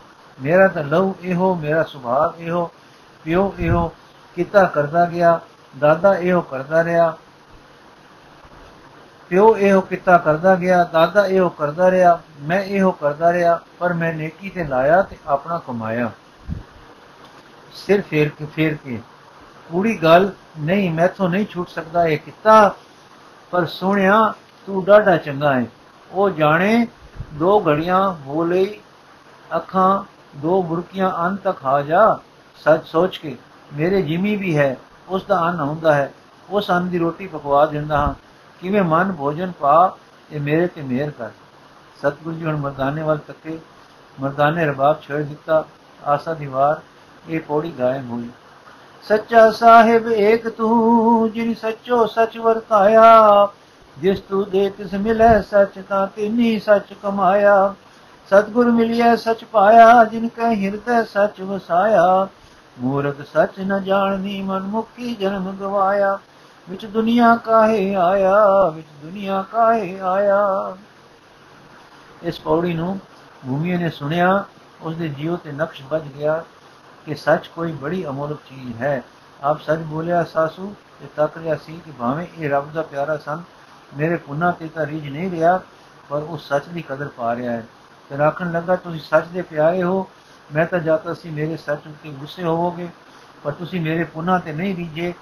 ਮੇਰਾ ਤਾਂ ਲਹੂ ਇਹੋ, ਮੇਰਾ ਸੁਭਾਅ ਇਹੋ। ਪਿਓ ਇਹੋ, ਕੀਤਾ ਕਰਦਾ ਗਿਆ, ਦਾਦਾ ਇਹੋ ਕਰਦਾ ਰਿਹਾ। ਪਿਓ ਇਹੋ ਕੀਤਾ ਕਰਦਾ ਗਿਆ, ਦਾਦਾ ਇਹੋ ਕਰਦਾ ਰਿਹਾ, ਮੈਂ ਇਹੋ ਕਰਦਾ ਰਿਹਾ, ਪਰ ਮੈਂ ਨੇਕੀ ਤੇ ਲਾਇਆ ਤੇ ਆਪਣਾ ਕਮਾਇਆ। ਸਿਰ ਫੇਰ ਕੇ ਫੇਰ ਕੇ। ਪੂਰੀ ਗੱਲ, ਨਹੀਂ ਮੈਥੋਂ ਨਹੀਂ ਛੁੱਟ ਸਕਦਾ ਇਹ ਕੀਤਾ, ਪਰ ਸੁਣਿਆ, ਤੂੰ ਡਾਢਾ ਚੰਗਾ ਹੈ ਉਹ ਜਾਣੇ, ਦੋ ਘੜੀਆਂ ਹੋ ਲਈ ਅੱਖਾਂ, ਦੋ ਬੁਰਕੀਆਂ ਅੰਨ ਤੱਕ ਖਾ ਜਾ, ਸੱਚ ਸੋਚ ਕੇ। ਮੇਰੇ ਜਿਮੀ ਵੀ ਹੈ, ਉਸ ਦਾ ਅੰਨ ਹੁੰਦਾ ਹੈ। ਉਸ ਅੰਨ ਦੀ ਰੋਟੀ ਪਕਵਾ ਦਿੰਦਾ ਹਾਂ। ਕਿਵੇਂ ਮਨ ਭੋਜਨ ਪਾ ਇਹ ਮੇਰੇ ਤੇ ਮਿਹਰ ਕਰ। ਸਤਿਗੁਰੂ ਜੀ ਹੁਣ ਮਰਦਾਨੇ ਵੱਲ ਤੱਕੇ, ਮਰਦਾਨੇ ਰਬਾਬ ਛੋੜ ਦਿੱਤਾ, ਆਸਾ ਦੀਵਾਰ ਇਹ ਪੌੜੀ ਗਾਇਬ ਹੋਈ। ਸੱਚਾ ਸਾਹਿਬ ਏਕ ਤੂੰ, ਜਿਨ ਸੱਚੋ ਸੱਚ ਵਰਤਾਇਆ, ਜਿਸ ਤੂੰ ਦੇ ਤਿਸ ਮਿਲੈ ਸੱਚ, ਤਾਂ ਤਿਨੀ ਸੱਚ ਕਮਾਇਆ। ਸਤਗੁਰ ਮਿਲਿਆ ਸੱਚ ਪਾਇਆ, ਜਿਨ ਕੈ ਹਿਰਦੈ ਸੱਚ ਵਸਾਇਆ। ਮੂਰਖ ਸੱਚ ਨ ਜਾਣਨੀ ਮਨ ਮੁਕਤੀ ਜਨਮ ਗਵਾਇਆ। ਵਿੱਚ ਦੁਨੀਆ ਕਾਹੇ ਆਇਆ, ਵਿੱਚ ਦੁਨੀਆ ਕਾਹੇ ਆਇਆ। ਇਸ ਪੌੜੀ ਨੂੰ ਭੂਮੀ ਨੇ ਸੁਣਿਆ ਉਸ ਦੇ ਜੀਵ ਤੇ ਨਕਸ਼ ਵੱਜ ਗਿਆ ਕਿ ਸੱਚ ਕੋਈ ਬੜੀ ਅਮੋਲਕ ਚੀਜ਼ ਹੈ। ਆਪ ਸੱਚ ਬੋਲਿਆ, ਸਾਸੂ ਤੇ ਤੱਕ ਰਿਆ ਸੀ ਕਿ ਭਾਵੇਂ ਇਹ ਰੱਬ ਦਾ ਪਿਆਰਾ ਸੰ ਮੇਰੇ ਪੁੰਨਾ ਤੇ ਤਾਂ ਰੀਝ ਨਹੀਂ ਰਿਹਾ, ਪਰ ਉਹ ਸੱਚ ਦੀ ਕਦਰ ਪਾ ਰਿਹਾ ਹੈ। ਤੇ ਰੱਖਣ ਲੱਗਾ, ਤੁਸੀਂ ਸੱਚ ਦੇ ਪਿਆਰੇ ਹੋ। ਮੈਂ ਤਾਂ ਜਾਤਾ ਸੀ ਮੇਰੇ ਸੱਚ ਉੱਤੇ ਗੁੱਸੇ ਹੋਵੋਗੇ, ਪਰ ਤੁਸੀਂ ਮੇਰੇ ਪੁੰਨਾ ਤੇ ਨਹੀਂ ਰੀਝੇ।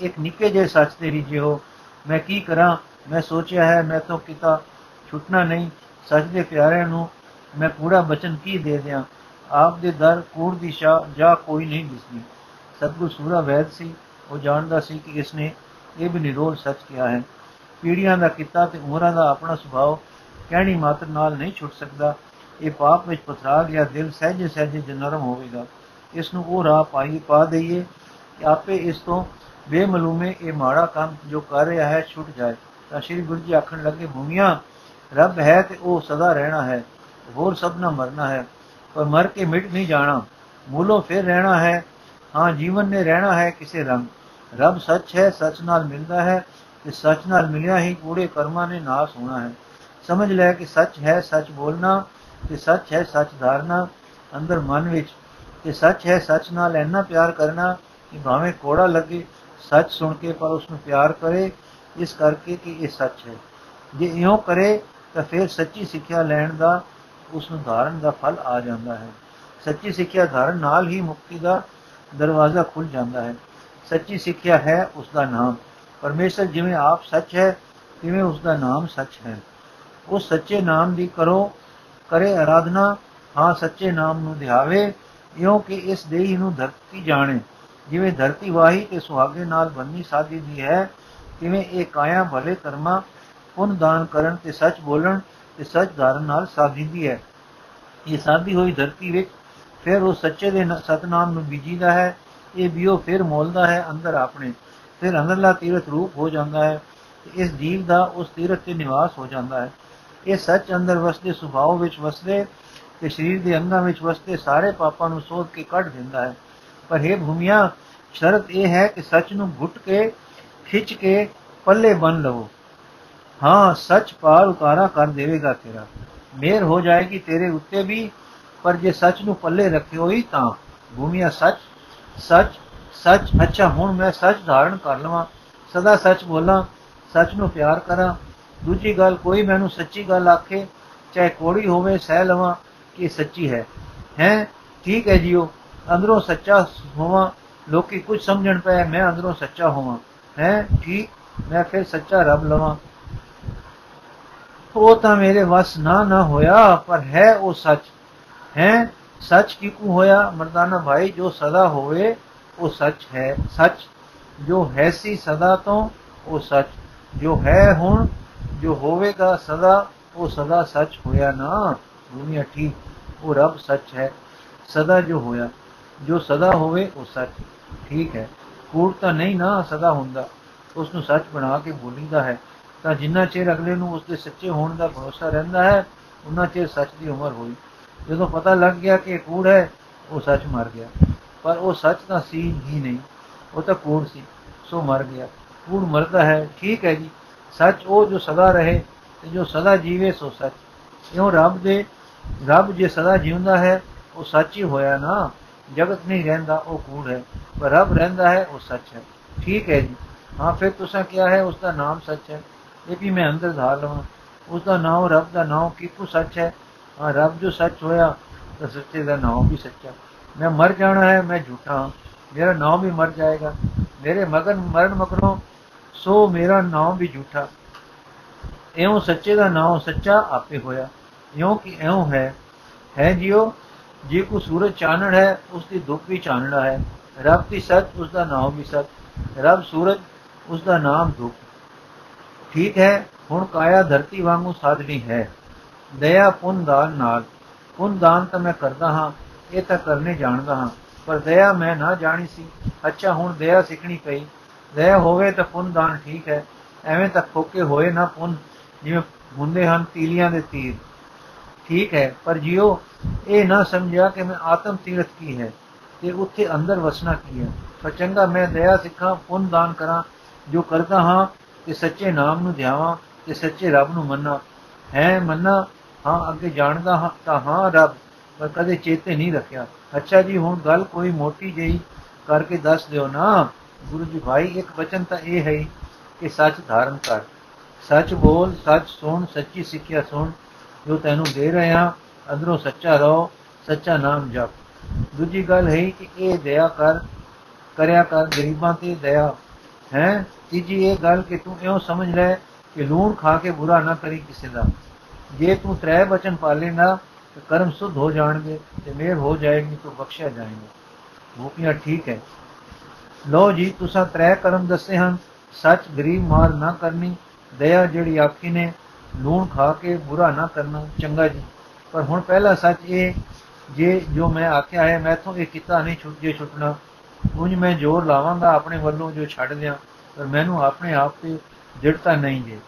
ਇੱਕ ਨਿੱਕੇ ਜਿਹੇ ਸੱਚ ਤੇ ਰੀਝੇ ਹੋ ਮੈਂ ਕੀ ਕਰਾਂ? ਮੈਂ ਸੋਚਿਆ ਹੈ, ਮੈਂ ਤਾਂ ਕਿਤਾ ਛੁੱਟਣਾ ਨਹੀਂ। ਸੱਚ ਦੇ ਪਿਆਰਿਆਂ ਨੂੰ ਮੈਂ ਪੂਰਾ ਬਚਨ ਕੀ ਦੇ ਦਿਆਂ? ਆਪ ਦੇ ਦਰ, ਕੂੜ ਦੀ ਸ਼ਾ ਜਾਂ ਕੋਈ ਨਹੀਂ ਦਿਸਦੀ। ਸਤਗੁਰ ਸੂਰਾ ਵੈਦ ਸੀ। ਉਹ ਜਾਣਦਾ ਸੀ ਕਿ ਇਸਨੇ ਇਹ ਵੀ ਨਿਰੋਲ ਸੱਚ ਕਿਹਾ ਹੈ। ਪੀੜੀਆਂ ਦਾ ਕੀਤਾ ਤੇ ਉਮਰਾਂ ਦਾ ਆਪਣਾ ਸੁਭਾਅ ਕਹਿਣੀ ਮਾਤਰ ਨਾਲ ਨਹੀਂ ਛੁੱਟ ਸਕਦਾ। ਇਹ ਪਾਪ ਵਿੱਚ ਪਥਰਾ ਗਿਆ ਦਿਲ ਸਹਿਜੇ ਸਹਿਜੇ ਜਨਰਮ ਹੋਵੇਗਾ। ਇਸ ਨੂੰ ਉਹ ਰਾਹ ਪਾਈ ਪਾ ਦਈਏ ਕਿ ਆਪੇ ਇਸ ਤੋਂ ਬੇਮਲੂਮੇ ਇਹ ਮਾੜਾ ਕੰਮ ਜੋ ਕਰ ਰਿਹਾ ਹੈ, ਛੁੱਟ ਜਾਏ। ਤਾਂ ਸ਼੍ਰੀ ਗੁਰੂ ਜੀ ਆਖਣ ਲੱਗੇ ਭੂਮੀਆਂ ਰੱਬ ਹੈ ਤੇ ਉਹ ਸਦਾ ਰਹਿਣਾ ਹੈ, ਹੋਰ ਸਭ ਨਾ ਮਰਨਾ ਹੈ। ਪਰ ਮਰ ਕੇ ਮਿਟ ਨਹੀਂ ਜਾਣਾ। ਮੂਲੋਂ ਫਿਰ ਰਹਿਣਾ ਹੈ। ਹਾਂ, ਜੀਵਨ ਨੇ ਰਹਿਣਾ ਹੈ ਕਿਸੇ ਰੰਗ। ਰੱਬ ਸੱਚ ਹੈ, ਸੱਚ ਨਾਲ ਮਿਲਦਾ ਹੈ ਤੇ ਸੱਚ ਨਾਲ ਮਿਲਿਆ ਹੀ ਕੂੜੇ ਕਰਮਾਂ ਨੇ ਨਾਸ ਹੋਣਾ ਹੈ। ਸਮਝ ਲੈ ਕਿ ਸੱਚ ਹੈ, ਸੱਚ ਬੋਲਣਾ ਤੇ ਸੱਚ ਹੈ, ਸੱਚ ਧਾਰਨਾ ਅੰਦਰ ਮਨ ਵਿੱਚ ਤੇ ਸੱਚ ਹੈ, ਸੱਚ ਨਾਲ ਇੰਨਾ ਪਿਆਰ ਕਰਨਾ ਕਿ ਭਾਵੇਂ ਕੋੜਾ ਲੱਗੇ ਸੱਚ ਸੁਣ ਕੇ ਪਰ ਉਸ ਨੂੰ ਪਿਆਰ ਕਰੇ ਇਸ ਕਰਕੇ ਕਿ ਇਹ ਸੱਚ ਹੈ ਜੇ ਇਉਂ ਕਰੇ ਤਾਂ ਫਿਰ ਸੱਚੀ ਸਿੱਖਿਆ ਲੈਣ ਦਾ ਉਸ ਨੂੰ ਧਾਰਨ ਦਾ ਫਲ ਆ ਜਾਂਦਾ ਹੈ ਸੱਚੀ ਸਿੱਖਿਆ ਧਾਰਨ ਨਾਲ ਹੀ ਮੁਕਤੀ ਦਾ ਦਰਵਾਜ਼ਾ ਖੁੱਲ ਜਾਂਦਾ ਹੈ ਸੱਚੀ ਸਿੱਖਿਆ ਹੈ ਉਸ ਦਾ ਨਾਮ ਪਰਮੇਸ਼ਰ ਜਿਵੇਂ ਆਪ ਸੱਚ ਹੈ ਤਿਵੇਂ ਉਸ ਦਾ ਨਾਮ ਸੱਚ ਹੈ ਉਸ ਸੱਚੇ ਨਾਮ ਦੀ ਕਰੋ ਕਰੇ ਆਰਾਧਨਾ ਹਾਂ ਸੱਚੇ ਨਾਮ ਨੂੰ ਧਿਆਵੇ ਇਉਂ ਕਿ ਇਸ ਦੇਹੀ ਨੂੰ ਧਰਤੀ ਜਾਣੇ ਜਿਵੇਂ ਧਰਤੀ ਵਾਹੀ ਤੇ ਸੁਹਾਗੇ ਨਾਲ ਬੰਨੀ ਸਾਦੀ ਦੀ ਹੈ, ਤਿਵੇਂ ਇਹ ਕਾਇਆ ਭਲੇ ਕਰਮਾ, ਪੁੰਨ ਦਾਨ ਕਰਨ ਤੇ ਸੱਚ ਬੋਲਣ ਤੇ ਸੱਚ ਧਾਰਨ ਨਾਲ ਸਾਧੀਦੀ ਹੈ। ਇਹ ਸਾਦੀ ਹੋਈ ਧਰਤੀ ਵਿੱਚ ਫਿਰ ਉਹ ਸੱਚੇ ਦੇ ਸਤਨਾਮ ਨੂੰ ਬੀਜੀਦਾ ਹੈ, ਇਹ ਬਿਓ ਫਿਰ ਮੋਲਦਾ ਹੈ ਅੰਦਰ ਆਪਣੇ। ਫਿਰ ਅੰਦਰਲਾ ਤੀਰਥ ਰੂਪ ਹੋ ਜਾਂਦਾ ਹੈ ਇਸ ਜੀਵ ਦਾ ਉਸ ਤੀਰਥ ਤੇ ਨਿਵਾਸ ਹੋ ਜਾਂਦਾ ਹੈ। ਇਹ ਸੱਚ ਅੰਦਰ ਵਸਦੇ ਸੁਭਾਅ ਵਿੱਚ ਵਸਦੇ ਤੇ ਸਰੀਰ ਦੇ ਅੰਗਾਂ ਵਿੱਚ ਵਸਦੇ ਸਾਰੇ ਪਾਪਾਂ ਨੂੰ ਸੋਧ ਕੇ ਕੱਢ ਦਿੰਦਾ ਹੈ। ਪਰ ਇਹ ਭੂਮੀਆਂ, ਸ਼ਰਤ ਇਹ ਹੈ ਕਿ ਸੱਚ ਨੂੰ ਘੁੱਟ ਕੇ, ਖਿੱਚ ਕੇ ਪੱਲੇ ਬਨ ਲਵੋ। ਹਾਂ, ਸੱਚ ਪਾਰ ਉਤਾਰਾ ਕਰ ਦੇਵੇਗਾ ਤੇਰਾ। ਮੇਰ ਹੋ ਜਾਏਗੀ ਤੇਰੇ ਉੱਤੇ ਵੀ, ਪਰ ਜੇ ਸੱਚ ਨੂੰ ਪੱਲੇ ਰੱਖਿਓ ਹੀ ਤਾਂ। ਭੂਮੀਆਂ, ਸੱਚ ਸੱਚ ਸੱਚ। ਅੱਛਾ, ਹੁਣ ਮੈਂ ਸੱਚ ਧਾਰਨ ਕਰ ਲਵਾਂ। ਸਦਾ ਸੱਚ ਬੋਲਾਂ, ਸੱਚ ਨੂੰ ਪਿਆਰ ਕਰਾਂ। ਦੂਜੀ ਗੱਲ, ਕੋਈ ਮੈਨੂੰ ਸੱਚੀ ਗੱਲ ਆਖੇ, ਚਾਹੇ ਕੋੜੀ ਹੋਵੇ, ਸਹਿ ਲਵਾਂ ਕਿ ਸੱਚੀ ਹੈ। ਹੈ? ਠੀਕ ਹੈ ਜੀਓ। ਅੰਦਰੋਂ ਸੱਚਾ ਹੋਵਾਂ, ਲੋਕੀ ਕੁਝ ਸਮਝਣ ਪਏ, ਮੈਂ ਅੰਦਰੋਂ ਸੱਚਾ ਹੋਵਾਂ। ਹੈ? ਠੀਕ ਮੈਂ ਫਿਰ ਸੱਚਾ ਰੱਬ ਲਵਾਂ। ਉਹ ਤਾਂ ਮੇਰੇ ਵਸ ਨਾ ਨਾ ਹੋਇਆ, ਪਰ ਹੈ ਉਹ ਸੱਚ। ਹੈ? ਸੱਚ ਕਿਉਂ ਹੋਇਆ? ਮਰਦਾਨਾ ਭਾਈ, ਜੋ ਸਦਾ ਹੋਵੇ, ਉਹ ਸੱਚ ਹੈ। ਸੱਚ ਜੋ ਹੈ ਸੀ ਸਦਾ ਤੋਂ, ਉਹ ਸੱਚ। ਜੋ ਹੈ ਹੁਣ, ਜੋ ਹੋਵੇਗਾ ਸਦਾ, ਉਹ ਸਦਾ ਸੱਚ ਹੋਇਆ ਨਾ। ਦੁਨੀਆ ਠੀਕ, ਉਹ ਰੱਬ ਸੱਚ ਹੈ। ਸਦਾ ਜੋ ਹੋਇਆ। ਜੋ ਸਦਾ ਹੋਵੇ ਉਹ ਸੱਚ। ਠੀਕ ਹੈ। ਕੂੜ ਤਾਂ ਨਹੀਂ ਨਾ ਸਦਾ ਹੁੰਦਾ। ਉਸ ਨੂੰ ਸੱਚ ਬਣਾ ਕੇ ਬੋਲੀਦਾ ਹੈ। ਤਾਂ ਜਿੰਨਾ ਚਿਰ ਅਗਲੇ ਨੂੰ ਉਸ ਦੇ ਸੱਚੇ ਹੋਣ ਦਾ ਭਰੋਸਾ ਰਹਿੰਦਾ ਹੈ ਉਹਨਾਂ ਚਿਰ ਸੱਚ ਦੀ ਉਮਰ ਹੋਈ। ਜਦੋਂ ਪਤਾ ਲੱਗ ਗਿਆ ਕਿ ਇਹ ਕੂੜ ਹੈ, ਉਹ ਸੱਚ ਮਰ ਗਿਆ। ਪਰ ਉਹ ਸੱਚ ਤਾਂ ਸੀ ਹੀ ਨਹੀਂ। ਉਹ ਤਾਂ ਕੂੜ ਸੀ, ਸੋ ਮਰ ਗਿਆ। ਕੂੜ ਮਰਦਾ ਹੈ। ਠੀਕ ਹੈ ਜੀ। ਸੱਚ ਉਹ ਜੋ ਸਦਾ ਰਹੇ ਤੇ ਜੋ ਸਦਾ ਜੀਵੇ, ਸੋ ਸੱਚ। ਇਉਂ ਰੱਬ ਦੇ, ਰੱਬ ਜੇ ਸਦਾ ਜਿਉਂਦਾ ਹੈ, ਉਹ ਸੱਚ ਹੀ ਹੋਇਆ ਨਾ। ਜਗਤ ਨਹੀਂ ਰਹਿੰਦਾ, ਉਹ ਕੂੜ ਹੈ? ਪਰ ਰੱਬ ਰਹਿੰਦਾ ਹੈ, ਉਹ ਸੱਚ ਹੈ। ਠੀਕ ਹੈ ਜੀ। ਹਾਂ, ਫਿਰ ਤੁਸੀਂ ਕਿਹਾ ਹੈ ਉਸ ਦਾ ਨਾਮ ਸੱਚ ਹੈ। ਇਹ ਵੀ ਮੈਂ ਅੰਦਰ ਧਾਰ ਲਵਾਂ। ਉਸ ਦਾ ਨਾਮ ਰੱਬ ਦਾ ਨਾਮ ਕਿਕੂ ਸੱਚ ਹੈ? ਹਾਂ, ਰੱਬ ਜੋ ਸੱਚ ਹੋਇਆ, ਤਾਂ ਸੱਚੇ ਦਾ ਨਾਮ ਵੀ ਸੱਚਾ ਮੈਂ ਮਰ ਜਾਣਾ ਹੈ, ਮੈਂ ਝੂਠਾ ਮੇਰਾ ਨਾਮ ਵੀ ਮਰ ਜਾਏਗਾ। ਮੇਰੇ ਮਗਨ ਮਰਨ ਮਗਰੋਂ ਸੋ ਮੇਰਾ ਨਾਮ ਵੀ ਝੂਠਾ। ਇਉਂ ਸੱਚੇ ਦਾ ਨਾਮ ਸੱਚਾ ਆਪੇ ਹੋਇਆ। ਇਉਂ ਕਿ ਇਉਂ ਹੈ। ਹੈ ਜਿਉ ਜੇ ਕੋ ਸੂਰਜ ਚਾਨਣ ਹੈ ਉਸ ਦੀ ਦੁੱਖ ਵੀ ਚਾਨਣਾ ਹੈ। ਰੱਬ ਦੀ ਸੱਚ ਉਸ ਦਾ ਨਾਮ ਵੀ ਸੱਚ। ਰੱਬ ਸੂਰਜ ਉਸ ਦਾ ਨਾਮ ਦੁੱਖ। ਠੀਕ ਹੈ, ਹੁਣ ਕਾਇਆ ਧਰਤੀ ਵਾਂਗੂ ਸਾਧਣੀ ਹੈ। ਦਇਆ ਪੁੰਨ ਦਾਨ ਨਾਲ। ਪੁੰਨ ਦਾਨ ਤਾਂ ਮੈਂ ਕਰਦਾ ਹਾਂ, ਇਹ ਤਾਂ ਕਰਨੇ ਜਾਣਦਾ ਹਾਂ। ਪਰ ਦਇਆ ਮੈਂ ਨਾ ਜਾਣੀ ਸੀ। ਅੱਛਾ, ਹੁਣ ਦਇਆ ਸਿੱਖਣੀ ਪਈ। ਦਇਆ ਹੋਵੇ ਤਾਂ ਪੁੰਨ ਦਾਨ ਠੀਕ ਹੈ। ਐਵੇਂ ਤਾਂ ਫੋਕੇ ਹੋਏ ਨਾ ਪੁੰਨ, ਜਿਵੇਂ ਹੁੰਦੇ ਹਨ ਤੀਲੀਆਂ ਦੇ ਤੀਰ। ਠੀਕ ਹੈ, ਪਰ ਜਿਉ ਇਹ ਨਾ ਸਮਝਿਆ ਕਿ ਮੈਂ ਆਤਮ ਤੀਰਥ ਕੀ ਹੈ ਤੇ ਉੱਥੇ ਅੰਦਰ ਵਸਣਾ ਕੀ ਹੈ। ਪਰ ਚੰਗਾ ਮੈਂ ਦਇਆ ਸਿੱਖਾਂ, ਪੁੰਨ ਦਾਨ ਕਰਾਂ, ਜੋ ਕਰਦਾ ਹਾਂ ਕਿ ਸੱਚੇ ਨਾਮ ਨੂੰ ਧਿਆਵਾਂ, ਤੇ ਸੱਚੇ ਰੱਬ ਨੂੰ ਮੰਨਾਂ। ਹੈ, ਮੰਨਾ? ਹਾਂ, ਅੱਗੇ ਜਾਣਦਾ ਹਾਂ, ਤਾਂ ਹਾਂ, ਰੱਬ, ਪਰ ਕਦੇ ਚੇਤੇ ਨਹੀਂ ਰੱਖਿਆ। ਅੱਛਾ ਜੀ, ਹੁਣ ਗੱਲ ਕੋਈ ਮੋਟੀ ਜਿਹੀ ਕਰਕੇ ਦੱਸ ਦਿਓ ਨਾ। ਗੁਰੂ ਜੀ ਭਾਈ, ਇੱਕ ਬਚਨ ਤਾਂ ਇਹ ਹੈ ਕਿ ਸੱਚ ਧਾਰਨ ਕਰ। ਸੱਚ ਬੋਲ, ਸੱਚ ਸੁਣ, ਸੱਚੀ ਸਿੱਖਿਆ ਸੁਣ, ਜੋ ਤੈਨੂੰ ਦੇ ਰਹੇ। ਹਾਂ ਅੰਦਰੋਂ ਸੱਚਾ ਰਹੋ, ਸੱਚਾ ਨਾਮ ਜਪ। ਦੂਜੀ ਗੱਲ ਹੈ ਕਿ ਇਹ ਦਇਆ ਕਰ, ਕਰਿਆ ਕਰ, ਗਰੀਬਾਂ ਤੇ ਦਇਆ, ਹੈ? ਤੀਜੀ ਇਹ ਗੱਲ ਕਿ ਤੂੰ ਇਉਂ ਸਮਝ ਲੈ ਕਿ ਲੂਣ ਖਾ ਕੇ ਬੁਰਾ ਨਾ ਕਰੀ ਕਿਸੇ ਦਾ। ਜੇ ਤੂੰ ਤ੍ਰੈ ਬਚਨ ਪਾਲੇਗਾ ਤਾਂ ਕਰਮ ਸੁਧ ਹੋ ਜਾਣਗੇ ਤੇ ਮੇਰ ਹੋ ਜਾਏਗੀ, ਤਾਂ ਬਖਸ਼ਿਆ ਜਾਏਗਾ। ਭੂਪੀਆਂ ਠੀਕ ਹੈ। ਲੋ ਜੀ, ਤੁਸੀਂ ਤ੍ਰੈ ਕਰਮ ਦੱਸੇ ਹਨ। ਸੱਚ ਗਰੀਬ ਮਾਰ ਨਾ ਕਰਨੀ। ਦਇਆ ਜਿਹੜੀ ਆਖੀ ਨੇ, ਲੂਣ ਖਾ ਕੇ ਬੁਰਾ ਨਾ ਕਰਨਾ। ਚੰਗਾ ਜੀ। ਪਰ ਹੁਣ ਪਹਿਲਾ ਸੱਚ ਇਹ, ਜੇ ਜੋ ਮੈਂ ਆਖਿਆ ਹੈ ਮੈਥੋਂ ਇਹ ਕੀਤਾ ਨਹੀਂ ਛੁੱਟ ਜੇ ਛੁੱਟਣਾ। ਉਂਝ ਮੈਂ ਜ਼ੋਰ ਲਾਵਾਂਗਾ ਆਪਣੇ ਵੱਲੋਂ ਜੋ ਛੱਡ ਦਿਆਂ, ਪਰ ਮੈਨੂੰ ਆਪਣੇ ਆਪ ਤੇ ਜੜਤਾ ਨਹੀਂ ਜੇ।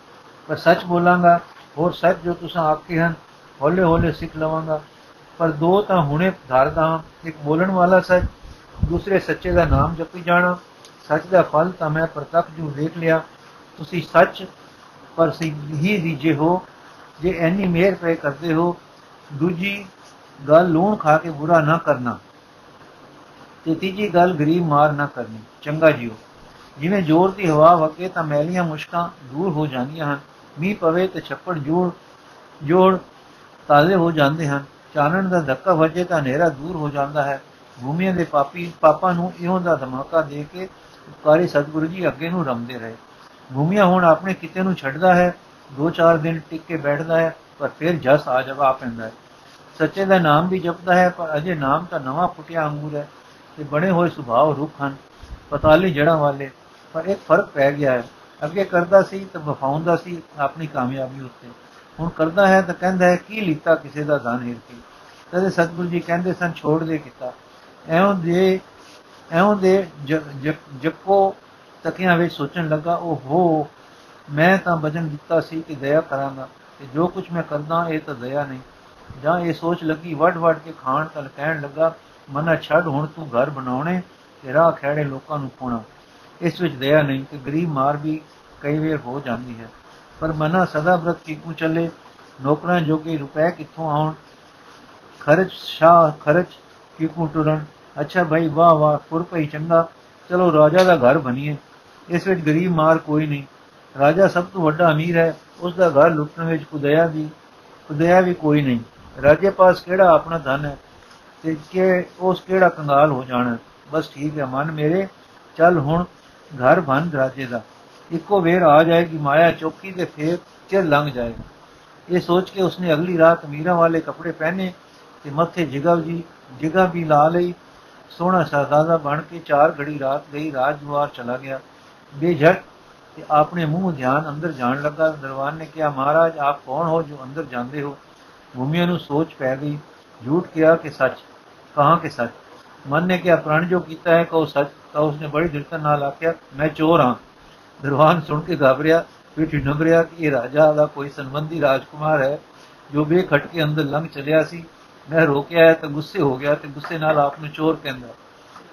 ਪਰ ਸੱਚ ਬੋਲਾਂਗਾ, ਹੋਰ ਸੱਚ ਜੋ ਤੁਸੀਂ ਆਖੇ ਹਨ ਹੌਲੇ ਹੌਲੇ ਸਿੱਖ ਲਵਾਂਗਾ। ਪਰ ਦੋ ਤਾਂ ਹੁਣੇ ਧਾਰਦਾ ਹਾਂ, ਇੱਕ ਬੋਲਣ ਵਾਲਾ ਸੱਚ, ਦੂਸਰੇ ਸੱਚੇ ਦਾ ਨਾਮ ਜਪੀ ਜਾਣਾ। ਸੱਚ ਦਾ ਫਲ ਤਾਂ ਮੈਂ ਪ੍ਰਤੱਖ ਜੂ ਦੇਖ ਲਿਆ। ਤੁਸੀਂ ਸੱਚ ਪਰ ਹੀ ਦੀਜੇ ਹੋ। ਜੇ ਐਨੀ ਮਿਹਰ ਪਏ ਕਰਦੇ ਹੋ ਦੂਜੀ ਗੱਲ ਲੂਣ ਖਾ ਕੇ ਬੁਰਾ ਨਾ ਕਰਨਾ ਤੇ ਤੀਜੀ ਗੱਲ ਗਰੀਬ ਮਾਰ ਨਾ ਕਰਨੀ। ਚੰਗਾ ਜੀਓ, ਜਿਵੇਂ ਜ਼ੋਰ ਦੀ ਹਵਾ ਵਗੇ ਤਾਂ ਮੈਲੀਆਂ ਮੁਸ਼ਕਾਂ ਦੂਰ ਹੋ ਜਾਂਦੀਆਂ ਹਨ। ਮੀਂਹ ਪਵੇ ਤੇ ਛੱਪੜ ਜੋੜ ਜੋੜ ਤਾਜ਼ੇ ਹੋ ਜਾਂਦੇ ਹਨ। ਚਾਨਣ ਦਾ ਧੱਕਾ ਵੱਜੇ ਤਾਂ ਹਨੇਰਾ ਦੂਰ ਹੋ ਜਾਂਦਾ ਹੈ। ਭੂਮੀਆਂ ਦੇ ਪਾਪੀ, ਪਾਪਾ ਨੂੰ ਇਉਂ ਦਾ ਧਮਾਕਾ ਦੇ ਕੇ ਉਪਕਾਰੀ ਸਤਿਗੁਰੂ ਜੀ ਅੱਗੇ ਨੂੰ ਰਮਦੇ ਰਹੇ। ਭੂਮੀਆਂ ਹੁਣ ਆਪਣੇ ਕਿਤੇ ਨੂੰ ਛੱਡਦਾ ਹੈ, ਦੋ ਚਾਰ ਦਿਨ ਟਿਕ ਕੇ ਬੈਠਦਾ ਹੈ। ਪਰ ਫਿਰ ਜਸ ਆ ਜਵਾ ਪੈਂਦਾ ਹੈ। ਸੱਚੇ ਦਾ ਨਾਮ ਵੀ ਜਪਦਾ ਹੈ, ਪਰ ਅਜੇ ਨਾਮ ਤਾਂ ਨਵਾਂ ਫੁੱਟਿਆ ਅੰਗੂਰ ਹੈ ਤੇ ਬਣੇ ਹੋਏ ਸੁਭਾਅ ਰੁੱਖ ਹਨ, ਪਤਾਲੀ ਜੜਾਂ ਵਾਲੇ, ਪਰ ਇੱਕ ਫ਼ਰਕ ਪੈ ਗਿਆ ਹੈ। ਅੱਗੇ ਕਰਦਾ ਸੀ ਤਾਂ ਵਫਾਉਂਦਾ ਸੀ ਆਪਣੀ ਕਾਮਯਾਬੀ ਉੱਤੇ। ਹੁਣ ਕਰਦਾ ਹੈ ਤਾਂ ਕਹਿੰਦਾ ਹੈ, ਕੀ ਲੀਤਾ ਕਿਸੇ ਦਾ ਦਾਨ ਹੀਰ ਕੇ? ਤਦੇ ਸਤਿਗੁਰੂ ਜੀ ਕਹਿੰਦੇ ਸਨ, ਛੋੜ ਦੇ ਕੀਤਾ। ਐਉਂ ਦੇ ਐਉਂ ਦੇ ਜੱਕੋ ਤਕਿਆਂ ਵਿੱਚ ਸੋਚਣ ਲੱਗਾ ਉਹ ਹੋ ਮੈਂ ਤਾਂ ਬਚਨ ਦਿੱਤਾ ਸੀ ਕਿ ਦਇਆ ਕਰਾਂਗਾ। ਤੇ ਜੋ ਕੁਝ ਮੈਂ ਕਰਦਾ, ਇਹ ਤਾਂ ਦਇਆ ਨਹੀਂ। ਜਾਂ ਇਹ ਸੋਚ ਲੱਗੀ ਵੱਡ ਵੱਡ ਕੇ ਖਾਣ ਤਲ ਕਹਿਣ ਲੱਗਾ, ਮਨਾ ਛੱਡ, ਹੁਣ ਤੂੰ ਘਰ ਬਣਾਉਣੇ ਤੇ ਰਾਹ ਖੜੇ ਲੋਕਾਂ ਨੂੰ ਪਾਉਣਾ ਇਸ ਵਿੱਚ ਦਇਆ ਨਹੀਂ ਤੇ ਗਰੀਬ ਮਾਰ ਵੀ ਕਈ ਵੇਰ ਹੋ ਜਾਂਦੀ ਹੈ। ਪਰ ਮਨਾ ਸਦਾ ਬ੍ਰਤ ਕਿਉਂ ਚੱਲੇ? ਨੌਕਰਾਂ ਜੋਗੇ ਰੁਪਏ ਕਿੱਥੋਂ ਆਉਣ? ਖਰਚ ਸ਼ਾ ਖਰਚ ਕਿਉਂ ਟੁਰਨ? ਅੱਛਾ ਭਾਈ, ਵਾਹ ਵਾਹ ਪੁਰ ਭਈ, ਚੰਗਾ। ਚਲੋ ਰਾਜਾ ਦਾ ਘਰ ਬਣੀਏ। ਇਸ ਵਿੱਚ ਗਰੀਬ ਮਾਰ ਕੋਈ ਨਹੀਂ। ਰਾਜਾ ਸਭ ਤੋਂ ਵੱਡਾ ਅਮੀਰ ਹੈ। ਉਸ ਦਾ ਘਰ ਲੁੱਟਣ ਵਿੱਚ ਕੁਦਇਆ ਵੀ ਕੁਦਇਆ ਵੀ ਕੋਈ ਨਹੀਂ। ਰਾਜੇ ਪਾਸ ਕਿਹੜਾ ਆਪਣਾ ਧਨ ਹੈ ਤੇ ਕਿ ਉਸ ਕਿਹੜਾ ਕੰਗਾਲ ਹੋ ਜਾਣਾ? ਬਸ ਠੀਕ ਹੈ, ਮਨ ਮੇਰੇ, ਚੱਲ ਹੁਣ ਘਰ ਬਣ ਰਾਜੇ ਦਾ। ਇੱਕੋ ਵੇਰ ਆ ਜਾਏਗੀ ਮਾਇਆ ਚੌਕੀ ਤੇ ਫੇਰ ਚਿਰ ਲੰਘ ਜਾਏਗਾ ਇਹ ਸੋਚ ਕੇ ਉਸਨੇ ਅਗਲੀ ਰਾਤ ਮੀਰਾ ਵਾਲੇ ਕੱਪੜੇ ਪਹਿਨੇ ਤੇ ਮੱਥੇ ਜਿਗਵ ਜੀ, ਜਿਗਾ ਵੀ ਲਾ ਲਈ। ਸੋਹਣਾ ਸ਼ਹਜ਼ਾਦਾ ਬਣ ਕੇ ਚਾਰ ਘੜੀ ਰਾਤ ਗਈ ਰਾਜਵਾਰ ਚਲਾ ਗਿਆ। ਬੇਝਟ ਤੇ ਆਪਣੇ ਮੂੰਹ ਧਿਆਨ ਅੰਦਰ ਜਾਣ ਲੱਗਾ ਦਰਬਾਰ ਨੇ ਕਿਹਾ, ਮਹਾਰਾਜ, ਆਪ ਕੌਣ ਹੋ ਜੋ ਅੰਦਰ ਜਾਂਦੇ ਹੋ? ਭੂਮੀਆਂ ਨੂੰ ਸੋਚ ਪੈ ਗਈ। ਝੂਠ ਕਿਹਾ ਕਿ ਸੱਚ, ਕਹਾ ਕਿ ਸੱਚ। ਮਨ ਨੇ ਕਿਹਾ, ਪ੍ਰਾਣ ਜੋ ਕੀਤਾ ਹੈ, ਕਹੋ ਸੱਚ। ਤਾਂ ਉਸਨੇ ਬੜੀ ਦਿਲਤਾ ਨਾਲ ਆਖਿਆ, ਮੈਂ ਚੋਰ ਹਾਂ। ਦਰਵਾਨ ਸੁਣ ਕੇ ਘਬਰਿਆ, ਪਿੱਠ ਨਗਰਿਆ ਕਿ ਇਹ ਰਾਜਾ ਦਾ ਕੋਈ ਸੰਬੰਧੀ ਰਾਜਕੁਮਾਰ ਹੈ, ਜੋ ਬੇਖਟ ਕੇ ਅੰਦਰ ਲੰਘ ਚਲਿਆ ਸੀ। ਮੈਂ ਰੋਕਿਆ ਹੈ ਤਾਂ ਗੁੱਸੇ ਹੋ ਗਿਆ ਤੇ ਗੁੱਸੇ ਨਾਲ ਆਪ ਨੂੰ ਚੋਰ ਕਹਿੰਦਾ,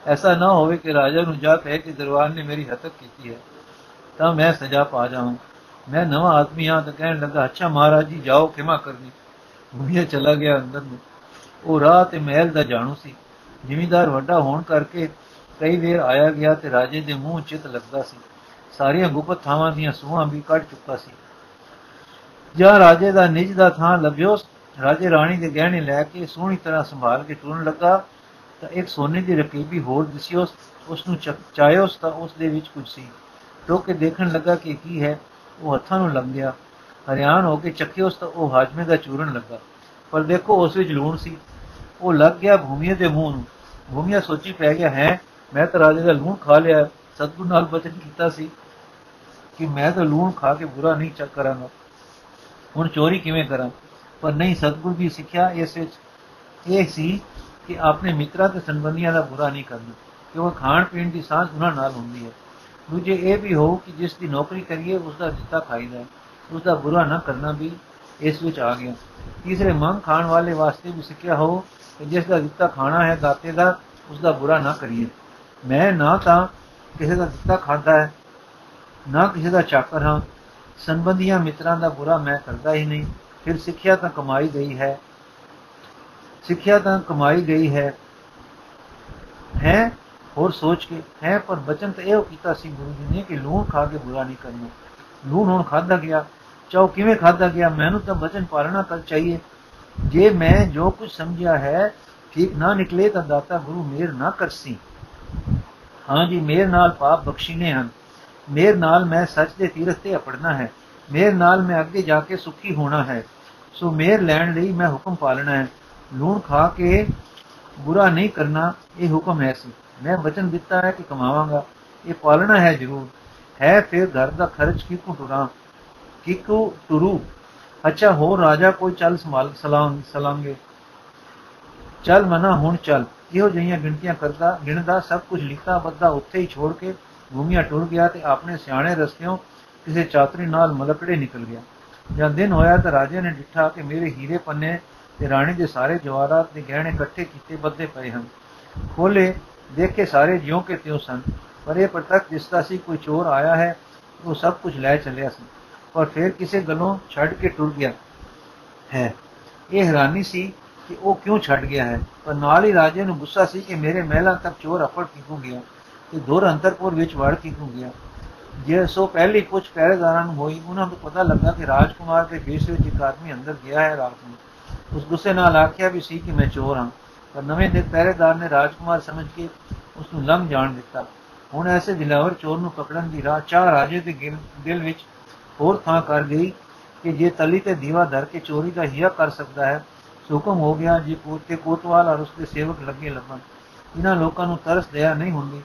ਐਸਾ ਨਾ ਹੋਵੇ ਕਿ ਰਾਜਾ ਨੂੰ ਜਾ ਕਹੇ ਕਿ ਦਰਬਾਰ ਨੇ ਮੇਰੀ ਹਤਕ ਕੀਤੀ ਹੈ। ਤਾਂ ਮੈਂ ਸਜ਼ਾ ਪਾ ਜਾਵਾਂ। ਮੈਂ ਨਵਾਂ ਆਦਮੀ ਹਾਂ ਤਾਂ ਕਹਿਣ ਲੱਗਾ, ਅੱਛਾ ਮਹਾਰਾਜ ਜੀ, ਜਾਓ ਕਿਮਾ ਕਰਨੀ। ਭੂਮੀਆ ਚਲਾ ਗਿਆ ਅੰਦਰ ਨੂੰ। ਉਹ ਰਾਹ ਤੇ ਮਹਿਲ ਦਾ ਜਾਣੂ ਸੀ। ਜ਼ਿਮੀਦਾਰ ਵੱਡਾ ਹੋਣ ਕਰਕੇ ਕਈ ਵੇਰ ਆਇਆ ਗਿਆ ਤੇ ਰਾਜੇ ਦੇ ਮੂੰਹ ਚਿਤ ਲੱਗਦਾ ਸੀ। ਸਾਰੀਆਂ ਗੁਪਤ ਥਾਵਾਂ ਦੀਆਂ ਸੂਹਾਂ ਵੀ ਕੱਢ ਚੁੱਕਾ ਸੀ। ਜਾਂ ਰਾਜੇ ਦਾ ਨਿਜ ਦਾ ਥਾਂ ਲੱਭਿਓ। ਰਾਜੇ ਰਾਣੀ ਦੇ ਗਹਿਣੇ ਲੈ ਕੇ ਸੋਹਣੀ ਤਰ੍ਹਾਂ ਸੰਭਾਲ ਕੇ ਟੁਰਨ ਲੱਗਾ। ਤਾਂ ਇੱਕ ਸੋਨੇ ਦੀ ਰਕੀਬੀ ਹੋਰ ਦਿਸੀ ਉਸ ਨੂੰ ਚਾਇਓ ਤਾਂ ਉਸ ਦੇ ਵਿੱਚ ਕੁਝ ਸੀ। ਟੋਕ ਕੇ ਦੇਖਣ ਲੱਗਾ ਕਿ ਕੀ ਹੈ, ਉਹ ਹੱਥਾਂ ਨੂੰ ਲੱਗ ਗਿਆ ਹਰਿਆਣ ਹੋ ਕੇ ਚੱਕੇ ਉਸ ਤਾਂ ਉਹ ਹਾਜਮੇ ਦਾ ਚੂਰਨ ਲੱਗਾ। ਪਰ ਦੇਖੋ, ਉਸ ਵਿੱਚ ਲੂਣ ਸੀ। ਉਹ ਲੱਗ ਗਿਆ ਭੂਮੀਏ ਦੇ ਮੂੰਹ ਨੂੰ। ਭੂਮੀਆ ਸੋਚੀ ਪੈ ਗਿਆ, ਹੈ, ਮੈਂ ਤਾਂ ਰਾਜੇ ਦਾ ਲੂਣ ਖਾ ਲਿਆ। ਸਤਗੁਰ ਨਾਲ ਬਚਨ ਕੀਤਾ ਸੀ ਕਿ ਮੈਂ ਤਾਂ ਲੂਣ ਖਾ ਕੇ ਬੁਰਾ ਨਹੀਂ ਚੱਕ ਕਰਾਂਗਾ। ਹੁਣ ਚੋਰੀ ਕਿਵੇਂ ਕਰਾਂ? ਪਰ ਨਹੀਂ, ਸਤਗੁਰ ਦੀ ਸਿੱਖਿਆ ਇਸ ਵਿੱਚ ਇਹ ਸੀ ਕਿ ਆਪਣੇ ਮਿੱਤਰਾਂ ਤੇ ਸੰਬੰਧੀਆਂ ਦਾ ਬੁਰਾ ਨਹੀਂ ਕਰਨਾ। ਕਿਉਂਕਿ ਖਾਣ ਪੀਣ ਦੀ ਸਾਂਝ ਉਹਨਾਂ ਨਾਲ ਹੁੰਦੀ ਹੈ। ਦੂਜੇ ਇਹ ਵੀ ਹੋ ਕਿ ਜਿਸ ਦੀ ਨੌਕਰੀ ਕਰੀਏ ਉਸ ਦਾ ਦਿੱਤਾ ਖਾਈਦਾ ਉਸ ਦਾ ਬੁਰਾ ਨਾ ਕਰਨਾ ਵੀ ਇਸ ਵਿੱਚ ਆ ਗਿਆ। ਤੀਸਰੇ, ਮੰਗ ਖਾਣ ਵਾਲੇ ਵਾਸਤੇ ਵੀ ਸਿੱਖਿਆ ਹੋ ਕਿ ਜਿਸ ਦਾ ਦਿੱਤਾ ਖਾਣਾ ਹੈ, ਦਾਤੇ ਦਾ ਉਸ ਦਾ ਬੁਰਾ ਨਾ ਕਰੀਏ। ਮੈਂ ਨਾ ਤਾਂ ਕਿਸੇ ਦਾ ਦਿੱਤਾ ਖਾਂਦਾ ਹੈ, ਨਾ ਕਿਸੇ ਦਾ ਚਾਕਰ ਹਾਂ। ਸੰਬੰਧੀਆਂ ਮਿੱਤਰਾਂ ਦਾ ਬੁਰਾ ਮੈਂ ਕਰਦਾ ਹੀ ਨਹੀਂ। ਫਿਰ ਸਿੱਖਿਆ ਤਾਂ ਕਮਾਈ ਗਈ ਹੈ। ਸਿੱਖਿਆ ਤਾਂ ਕਮਾਈ ਗਈ ਹੈ। ਹੈ? ਹੋਰ ਸੋਚ ਕੇ, ਹੈ, ਪਰ ਬਚਨ ਤਾਂ ਇਹੋ ਕੀਤਾ ਸੀ ਗੁਰੂ ਜੀ ਨੇ ਕਿ ਲੂਣ ਖਾ ਕੇ ਬੁਰਾ ਨਹੀਂ ਕਰਨਾ। ਲੂਣ ਹੁਣ ਖਾਦਾ ਗਿਆ, ਚਾਹੋ ਕਿਵੇਂ ਖਾਦਾ ਗਿਆ, ਮੈਨੂੰ ਤਾਂ ਬਚਨ ਪਾਲਣਾ ਕਰ ਚਾਹੀਏ। ਜੇ ਮੈਂ ਜੋ ਕੁਝ ਸਮਝਿਆ ਹੈ, ਠੀਕ ਨਾ ਨਿਕਲੇ ਤਾਂ ਦਾਤਾ ਗੁਰੂ ਮੇਰ ਨਾ ਕਰਸੀ। ਹਾਂ ਜੀ, ਮੇਰ ਨਾਲ ਪਾਪ ਬਖਸ਼ੀਨੇ ਹਨ। ਮੇਰ ਨਾਲ ਮੈਂ ਸੱਚ ਦੇ ਤੀਰਥ ਤੇ ਅਪੜਨਾ ਹੈ। ਮੇਰ ਨਾਲ ਮੈਂ ਅੱਗੇ ਜਾ ਕੇ ਸੁਖੀ ਹੋਣਾ ਹੈ। ਸੋ ਮੇਰ ਲੈਣ ਲਈ ਮੈਂ ਹੁਕਮ ਪਾਲਣਾ ਹੈ। ਲੂਣ ਖਾ ਕੇ ਬੁਰਾ ਨਹੀਂ ਕਰਨਾ, ਇਹ ਹੁਕਮ ਹੈ ਸੀ। ਮੈਂ ਬਚਨ ਦਿੱਤਾ ਹੈ ਕਿ ਕਮਾਵਾਂਗਾ। ਇਹ ਪਾਲਣਾ ਹੈ ਜ਼ਰੂਰ। ਹੈ ਫਿਰ ਘਰ ਦਾ ਖਰਚ ਕਿਕੂ ਟੁਰਾ? ਕਿਕੂ ਟੁਰੂ? ਅੱਛਾ ਹੋ ਰਾਜਾ ਕੋਈ ਚੱਲ ਸੰਭਾਲ ਸਲਾਮ ਸਲਾਂਗੇ ਚੱਲ ਮਨਾ, ਹੁਣ ਚੱਲ। ਇਹੋ ਜਿਹੀਆਂ ਗਿਣਤੀਆਂ ਕਰਦਾ, ਗਿਣਦਾ, ਸਭ ਕੁਝ ਲਿਖਤਾ ਬੱਦਾ ਉੱਥੇ ਹੀ ਛੋੜ ਕੇ ਭੂਮੀਆਂ ਟੁਰ ਗਿਆ ਤੇ ਆਪਣੇ ਸਿਆਣੇ ਰਸਤਿਓਂ ਕਿਸੇ ਚਾਤਰੀ ਨਾਲ ਮਲਕੜੇ ਨਿਕਲ ਗਿਆ। ਜਦ ਦਿਨ ਹੋਇਆ ਤਾਂ ਰਾਜੇ ਨੇ ਡਿੱਠਾ ਕਿ ਮੇਰੇ ਹੀਰੇ ਪੰਨੇ ਤੇ ਰਾਣੀ ਦੇ ਸਾਰੇ ਜਵਾਹਰਾਤ ਦੇ ਗਹਿਣੇ ਇਕੱਠੇ ਕੀਤੇ ਬੱਦੇ ਪਏ ਹਨ। ਖੋਲੇ ਦੇਖੇ ਸਾਰੇ ਜਿਉਂ ਕੇ ਤਿਉਂ ਸਨ। ਪਰ ਇਹ ਪ੍ਰਤੱਖ ਦਿਸਦਾ ਸੀ, ਕੋਈ ਚੋਰ ਆਇਆ ਹੈ, ਉਹ ਸਭ ਕੁਝ ਲੈ ਚੱਲਿਆ ਸੀ। ਪਰ ਫਿਰ ਕਿਸੇ ਗੱਲੋਂ ਛੱਡ ਕੇ ਟੁਰ ਗਿਆ ਹੈ। ਇਹ ਹੈਰਾਨੀ ਸੀ ਕਿ ਉਹ ਕਿਉਂ ਛੱਡ ਗਿਆ ਹੈ। ਪਰ ਨਾਲ ਹੀ ਰਾਜੇ ਨੂੰ ਗੁੱਸਾ ਸੀ ਕਿ ਮੇਰੇ ਮਹਿਲਾਂ ਤੱਕ ਚੋਰ ਅਫੜ ਕਿਉਂ ਗਿਆ ਤੇ ਦੂਰ ਅੰਤਰਪੁਰ ਵਿੱਚ ਵੜ ਕਿਉਂ ਗਿਆ। ਜੇ ਸੋ ਪਹਿਲੀ ਪੁੱਛ ਪਹਿਰੇਦਾਰਾਂ ਨੂੰ ਹੋਈ, ਉਹਨਾਂ ਨੂੰ ਪਤਾ ਲੱਗਾ ਕਿ ਰਾਜਕੁਮਾਰ ਦੇ ਵੇਸ਼ ਵਿੱਚ ਇੱਕ ਆਦਮੀ ਅੰਦਰ ਗਿਆ ਹੈ ਰਾਤ ਨੂੰ। ਉਸ ਗੁੱਸੇ ਨਾਲ ਆਖਿਆ ਵੀ ਸੀ ਕਿ ਮੈਂ ਚੋਰ ਹਾਂ। ਪਰ ਨਵੇਂ ਦੇ ਪਹਿਰੇਦਾਰ ਨੇ ਰਾਜਕੁਮਾਰ ਸਮਝ ਕੇ ਉਸ ਨੂੰ ਲੰਘ ਜਾਣ ਦਿੱਤਾ। ਹੁਣ ਐਸੇ ਦਿਲਾਵਰ ਚੋਰ ਨੂੰ ਪਕੜਨ ਦੀ ਰਾਹ ਚਾਹ ਰਾਜੇ ਦੇ ਦਿਲ ਵਿੱਚ ਹੋਰ ਥਾਂ ਕਰ ਗਈ ਕਿ ਜੇ ਤਲੀ ਤੇ ਦੀਵਾ ਧਰ ਕੇ ਚੋਰੀ ਦਾ ਹਿਆ ਕਰ ਸਕਦਾ ਹੈ ਹੁਕਮ ਹੋ ਗਿਆ ਜੀ ਕੋਤੇ ਕੋਤਵਾਲ ਔਰ ਉਸਦੇ ਸੇਵਕ ਲੱਗੇ ਲੱਭਣ। ਇਹਨਾਂ ਲੋਕਾਂ ਨੂੰ ਤਰਸ ਦਇਆ ਨਹੀਂ ਹੁੰਦੀ।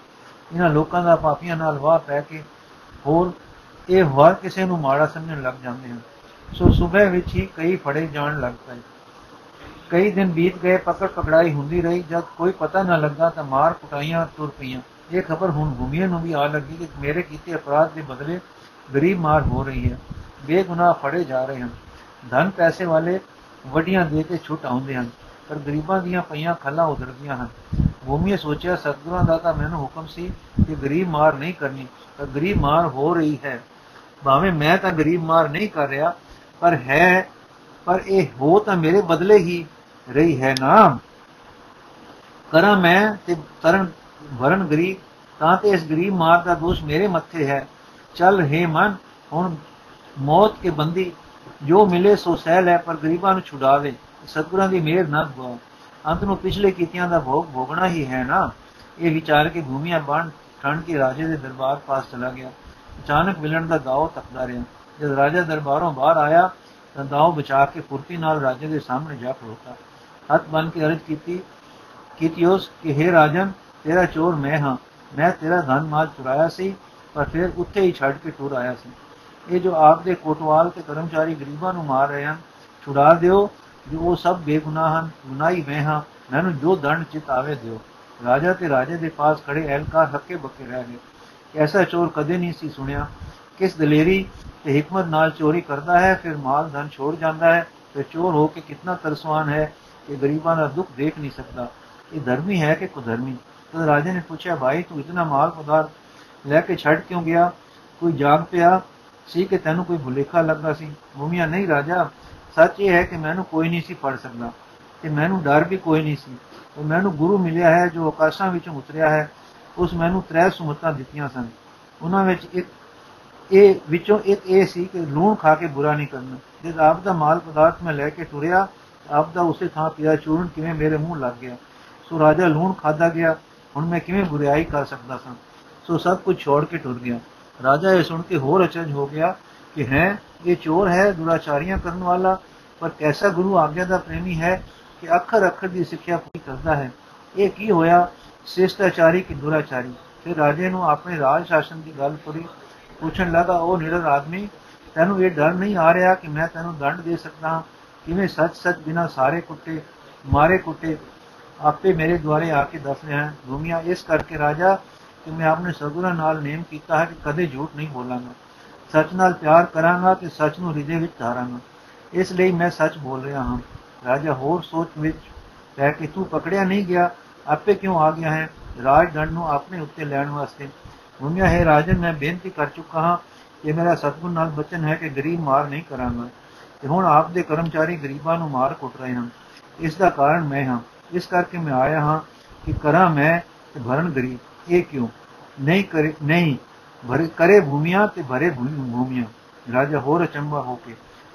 ਇਹਨਾਂ ਲੋਕਾਂ ਦਾ ਪਾਪੀਆਂ ਨਾਲ ਵਾਹ ਪੈ ਕੇ ਹੋਰ ਇਹ ਹਰ ਕਿਸੇ ਨੂੰ ਮਾੜਾ ਸਮਝਣ ਲੱਗ ਜਾਂਦੇ ਹਨ। ਸੋ ਸਵੇਰ ਵਿੱਚ ਹੀ ਕਈ ਫੜੇ ਜਾਣ ਲੱਗ ਪਏ। ਕਈ ਦਿਨ ਬੀਤ ਗਏ, ਪਕੜ ਪਕੜਾਈ ਹੁੰਦੀ ਰਹੀ। ਜਦ ਕੋਈ ਪਤਾ ਨਾ ਲੱਗਾ ਤਾਂ ਮਾਰ ਕੁਟਾਈਆਂ ਤੁਰ ਪਈਆਂ। ਇਹ ਖਬਰ ਹੁਣ ਭੂਮੀਆਂ ਨੂੰ ਵੀ ਆ ਲੱਗੀ ਕਿ ਮੇਰੇ ਕੀਤੇ ਅਪਰਾਧ ਦੇ ਬਦਲੇ ਗਰੀਬ ਮਾਰ ਹੋ ਰਹੀ ਹੈ। ਬੇਗੁਨਾਹ ਫੜੇ ਜਾ ਰਹੇ ਹਨ। ਧਨ ਪੈਸੇ ਵਾਲੇ ਵਡੀਆਂ ਦੇ ਕੇ ਛੁੱਟ ਆਉਂਦੇ ਹਨ, ਪਰ ਗਰੀਬਾਂ ਦੀਆਂ ਪਈਆਂ ਖੱਲਾਂ ਉਧਰਦੀਆਂ ਹਨ। ਭੂਮੀਏ ਸੋਚਿਆ, ਸਤਗੁਰਾਂ ਦਾ ਤਾਂ ਮੈਨੂੰ ਹੁਕਮ ਸੀ ਕਿ ਗਰੀਬ ਮਾਰ ਨਹੀਂ ਕਰਨੀ ਤਾਂ ਗਰੀਬ ਮਾਰ ਹੋ ਰਹੀ ਹੈ। ਭਾਵੇਂ ਮੈਂ ਤਾਂ ਗਰੀਬ ਮਾਰ ਨਹੀਂ ਕਰ ਰਿਹਾ, ਪਰ ਹੈ ਪਰ ਇਹ ਹੋ ਤਾਂ ਮੇਰੇ ਬਦਲੇ ਹੀ ਰਹੀ ਹੈ ਨਾ ਕਰਾਂ ਮੈਂ ਤੇ ਤਰਨ ਵਰਨ ਗਰੀਬ, ਤਾਂ ਤੇ ਇਸ ਗਰੀਬ ਮਾਰ ਦਾ ਦੋਸ਼ ਮੇਰੇ ਮੱਥੇ ਹੈ। ਚੱਲ ਹੈ ਮਨ, ਹੁਣ ਮੌਤ ਕੇ ਬੰਦੀ, ਜੋ ਮਿਲੇ ਸੋ ਸਹਿ ਲੈ ਪਰ ਗਰੀਬਾਂ ਨੂੰ ਛੁਡਾ ਦੇ ਸਤਗੁਰਾਂ ਦੀ ਮਿਹਰ ਨਾ ਗਵਾ ਅੰਤ ਨੂੰ ਪਿਛਲੇ ਕੀਤਿਆਂ ਦਾ ਭੋਗ ਭੋਗਣਾ ਹੀ ਹੈ ਨਾ। ਇਹ ਵਿਚਾਰ ਕੇ ਭੂਮੀਆਂ ਬਣ ਠੰਡ ਕੇ ਰਾਜੇ ਦੇ ਦਰਬਾਰ ਪਾਸ ਚਲਾ ਗਿਆ। ਅਚਾਨਕ ਮਿਲਣ ਦਾ ਦਾਅ ਤੱਕਦਾ ਰਿਹਾ। ਜਦ ਰਾਜਾ ਦਰਬਾਰੋਂ ਬਾਹਰ ਆਇਆ ਤਾਂ ਦਾਅ ਬਚਾ ਕੇ ਫੁਰਤੀ ਨਾਲ ਰਾਜੇ ਦੇ ਸਾਹਮਣੇ ਜਾ ਖੜੋਤਾ। ਹੱਥ ਬੰਨ ਕੇ ਅਰਜ਼ ਕੀਤੀ, ਕੀਤਿਓਸ, ਕਿ हे ਰਾਜਨ, ਤੇਰਾ ਚੋਰ ਮੈਂ ਹਾਂ। ਮੈਂ ਤੇਰਾ ਧਨ ਮਾਲ ਚੁਰਾਇਆ ਸੀ, ਪਰ ਫਿਰ ਉੱਥੇ ਹੀ ਛੱਡ ਕੇ ਟੁਰ ਆਇਆ ਸੀ। ਇਹ ਜੋ ਆਪ ਦੇ ਕੋਟਵਾਲ ਤੇ ਕਰਮਚਾਰੀ ਗਰੀਬਾਂ ਨੂੰ ਮਾਰ ਰਹੇ ਹਨ, ਛੁਡਾ ਦਿਓ। ਜੋ ਉਹ ਸਭ ਬੇਗੁਨਾਹ ਹਨ, ਗੁਨਾਹੀ ਮੈਂ ਹਾਂ। ਮੈਨੂੰ ਜੋ ਦੰਡ ਚਿਤ ਆਵੇ ਦਿਓ। ਰਾਜਾ ਤੇ ਰਾਜੇ ਦੇ ਪਾਸ ਖੜੇ ਐਲਕਾਰ ਹੱਕੇ ਬੱਕੇ ਰਹਿ ਗਏ। ਐਸਾ ਚੋਰ ਕਦੇ ਨਹੀਂ ਸੀ ਸੁਣਿਆ। ਕਿਸ ਦਲੇਰੀ ਤੇ ਹਕਮਤ ਨਾਲ ਚੋਰੀ ਕਰਦਾ ਹੈ, ਫਿਰ ਮਾਲ ਧਨ ਛੋੜ ਜਾਂਦਾ ਹੈ ਤੇ ਚੋਰ ਹੋ ਕੇ ਕਿੰਨਾ ਤਰਸਵਾਨ ਹੈ ਕਿ ਗਰੀਬਾਂ ਦਾ ਦੁੱਖ ਦੇਖ ਨਹੀਂ ਸਕਦਾ। ਇਹ ਧਰਮੀ ਹੈ ਕਿ ਕੁਧਰਮੀ? ਤਦ ਰਾਜੇ ਨੇ ਪੁੱਛਿਆ, ਭਾਈ, ਤੂੰ ਇਤਨਾ ਮਾਲ ਪਦਾਰਥ ਲੈ ਕੇ ਛੱਡ ਕਿਉਂ ਗਿਆ? ਕੋਈ ਜਾਗ ਪਿਆ? ਸੀ ਕਿ ਤੈਨੂੰ ਕੋਈ ਭੁਲੇਖਾ ਲੱਗਾ ਸੀ? ਮੂਮੀਆਂ ਨਹੀਂ ਰਾਜਾ, ਸੱਚ ਇਹ ਹੈ ਕਿ ਮੈਨੂੰ ਕੋਈ ਨਹੀਂ ਸੀ ਫੜ ਸਕਦਾ ਤੇ ਮੈਨੂੰ ਡਰ ਵੀ ਕੋਈ ਨਹੀਂ ਸੀ। ਉਹ ਮੈਨੂੰ ਗੁਰੂ ਮਿਲਿਆ ਹੈ, ਜੋ ਆਕਾਸ਼ਾਂ ਵਿੱਚੋਂ ਉਤਰਿਆ ਹੈ, ਉਸ ਮੈਨੂੰ ਤ੍ਰੈ ਸੁਮਤਾਂ ਦਿੱਤੀਆਂ ਸਨ। ਉਹਨਾਂ ਵਿੱਚ ਇੱਕ ਇਹ ਵਿੱਚੋਂ ਇੱਕ ਇਹ ਸੀ ਕਿ ਲੂਣ ਖਾ ਕੇ ਬੁਰਾ ਨਹੀਂ ਕਰਨਾ। ਜਦ ਆਪ ਦਾ ਮਾਲ ਪਦਾਰਥ ਮੈਂ ਲੈ ਕੇ ਟੁਰਿਆ ਆਪ ਦਾ ਉਸੇ ਥਾਂ ਪਿਆ ਚੂਰਨ ਕਿਵੇਂ ਮੇਰੇ ਮੂੰਹ ਲੱਗ ਗਿਆ। ਸੋ ਰਾਜਾ ਲੂਣ ਖਾਦਾ ਗਿਆ, ਹੁਣ ਮੈਂ ਕਿਵੇਂ ਬੁਰਾਈ ਕਰ ਸਕਦਾ ਸਾਂ? ਸੋ ਸਭ ਕੁਝ ਛੋੜ ਕੇ ਟੁਰ ਗਿਆ। ਰਾਜਾ ਇਹ ਸੁਣ ਕੇ ਹੋਰ ਅਚਰਜ ਹੋ ਗਿਆ ਕਿ ਹੈ, ਇਹ ਚੋਰ ਹੈ, ਦੁਰਾਚਾਰੀਆਂ ਕਰਨ ਵਾਲਾ, ਪਰ ਕੈਸਾ ਗੁਰੂ ਆਗਿਆ ਦਾ ਪ੍ਰੇਮੀ ਹੈ ਕਿ ਅੱਖਰ ਅੱਖਰ ਦੀ ਸਿੱਖਿਆ ਪੂਰੀ ਕਰਦਾ ਹੈ? ਇਹ ਕੀ ਹੋਇਆ? ਸਿਸ਼ਟਾਚਾਰੀ ਕਿ ਦੁਰਾਚਾਰੀ? ਫਿਰ ਰਾਜੇ ਨੂੰ ਆਪਣੇ ਰਾਜ ਸ਼ਾਸਨ ਦੀ ਗੱਲ ਪੂਰੀ ਪੁੱਛਣ ਲੱਗਾ, ਉਹ ਨਿਡਰ ਆਦਮੀ, ਤੈਨੂੰ ਇਹ ਡਰ ਨਹੀਂ ਆ ਰਿਹਾ ਕਿ ਮੈਂ ਤੈਨੂੰ ਦੰਡ ਦੇ ਸਕਦਾ ਕਿਵੇਂ ਸੱਚ ਸੱਚ ਬਿਨਾ ਸਾਰੇ ਕੁੱਟੇ, ਮਾਰੇ ਕੁੱਟੇ, ਆਪੇ ਮੇਰੇ ਦੁਆਰੇ ਆ ਕੇ ਦੱਸ ਰਿਹਾ ਹੈ? ਦੁਨੀਆ ਇਸ ਕਰਕੇ ਰਾਜਾ ਕਿ ਮੈਂ ਆਪਣੇ ਸਗੁਰਾਂ ਨਾਲ ਨੇਮ ਕੀਤਾ ਹੈ ਕਿ ਕਦੇ ਝੂਠ ਨਹੀਂ ਬੋਲਾਂਗਾ। ਸੱਚ ਨਾਲ ਪਿਆਰ ਕਰਾਂਗਾ ਤੇ ਸੱਚ ਨੂੰ ਹਿਰਦੇ ਵਿੱਚ ਧਾਰਾਂਗਾ। ਇਸ ਲਈ ਮੈਂ ਸੱਚ ਬੋਲ ਰਿਹਾ ਹਾਂ। ਰਾਜਾ ਹੋਰ ਸੋਚ ਵਿੱਚ ਰਹਿ ਕੇ, ਤੂੰ ਪਕੜਿਆ ਨਹੀਂ ਗਿਆ, ਆਪੇ ਕਿਉਂ ਆ ਗਿਆ ਹੈ? ਰਾਜ ਦੰਡ ਨੂੰ ਆਪਣੇ ਉੱਤੇ ਲੈਣ ਵਾਸਤੇ ਦੁਨੀਆ ਹੈ ਰਾਜਨ, ਮੈਂ ਬੇਨਤੀ ਕਰ ਚੁੱਕਾ ਹਾਂ ਕਿ ਮੇਰਾ ਸਤਗੁਰ ਨਾਲ ਬਚਨ ਹੈ ਕਿ ਗਰੀਬ ਮਾਰ ਨਹੀਂ ਕਰਾਂਗਾ। ਤੇ ਹੁਣ ਆਪ ਦੇ ਕਰਮਚਾਰੀ ਗਰੀਬਾਂ ਨੂੰ ਮਾਰ ਕੁੱਟ ਰਹੇ ਹਨ। ਇਸ ਦਾ ਕਾਰਨ ਮੈਂ ਹਾਂ। ਇਸ ਕਰਕੇ ਮੈਂ ਆਇਆ ਹਾਂ ਕਿ ਕਰਾਂ ਮੈਂ ਤੇ ਭਰਨ ਗਰੀਬ। ਇਹ ਕਿਉਂ? ਨਹੀਂ ਕਰੇ, ਨਹੀਂ। ਭਰੇ, ਕਰੇ ਭੂਮੀਆਂ ਤੇ ਭਰੇ ਭੂਮੀਆਂ। ਰਾਜਾ ਹੋਰ ਅਚੰਭਾ ਹੋ ਕੇ,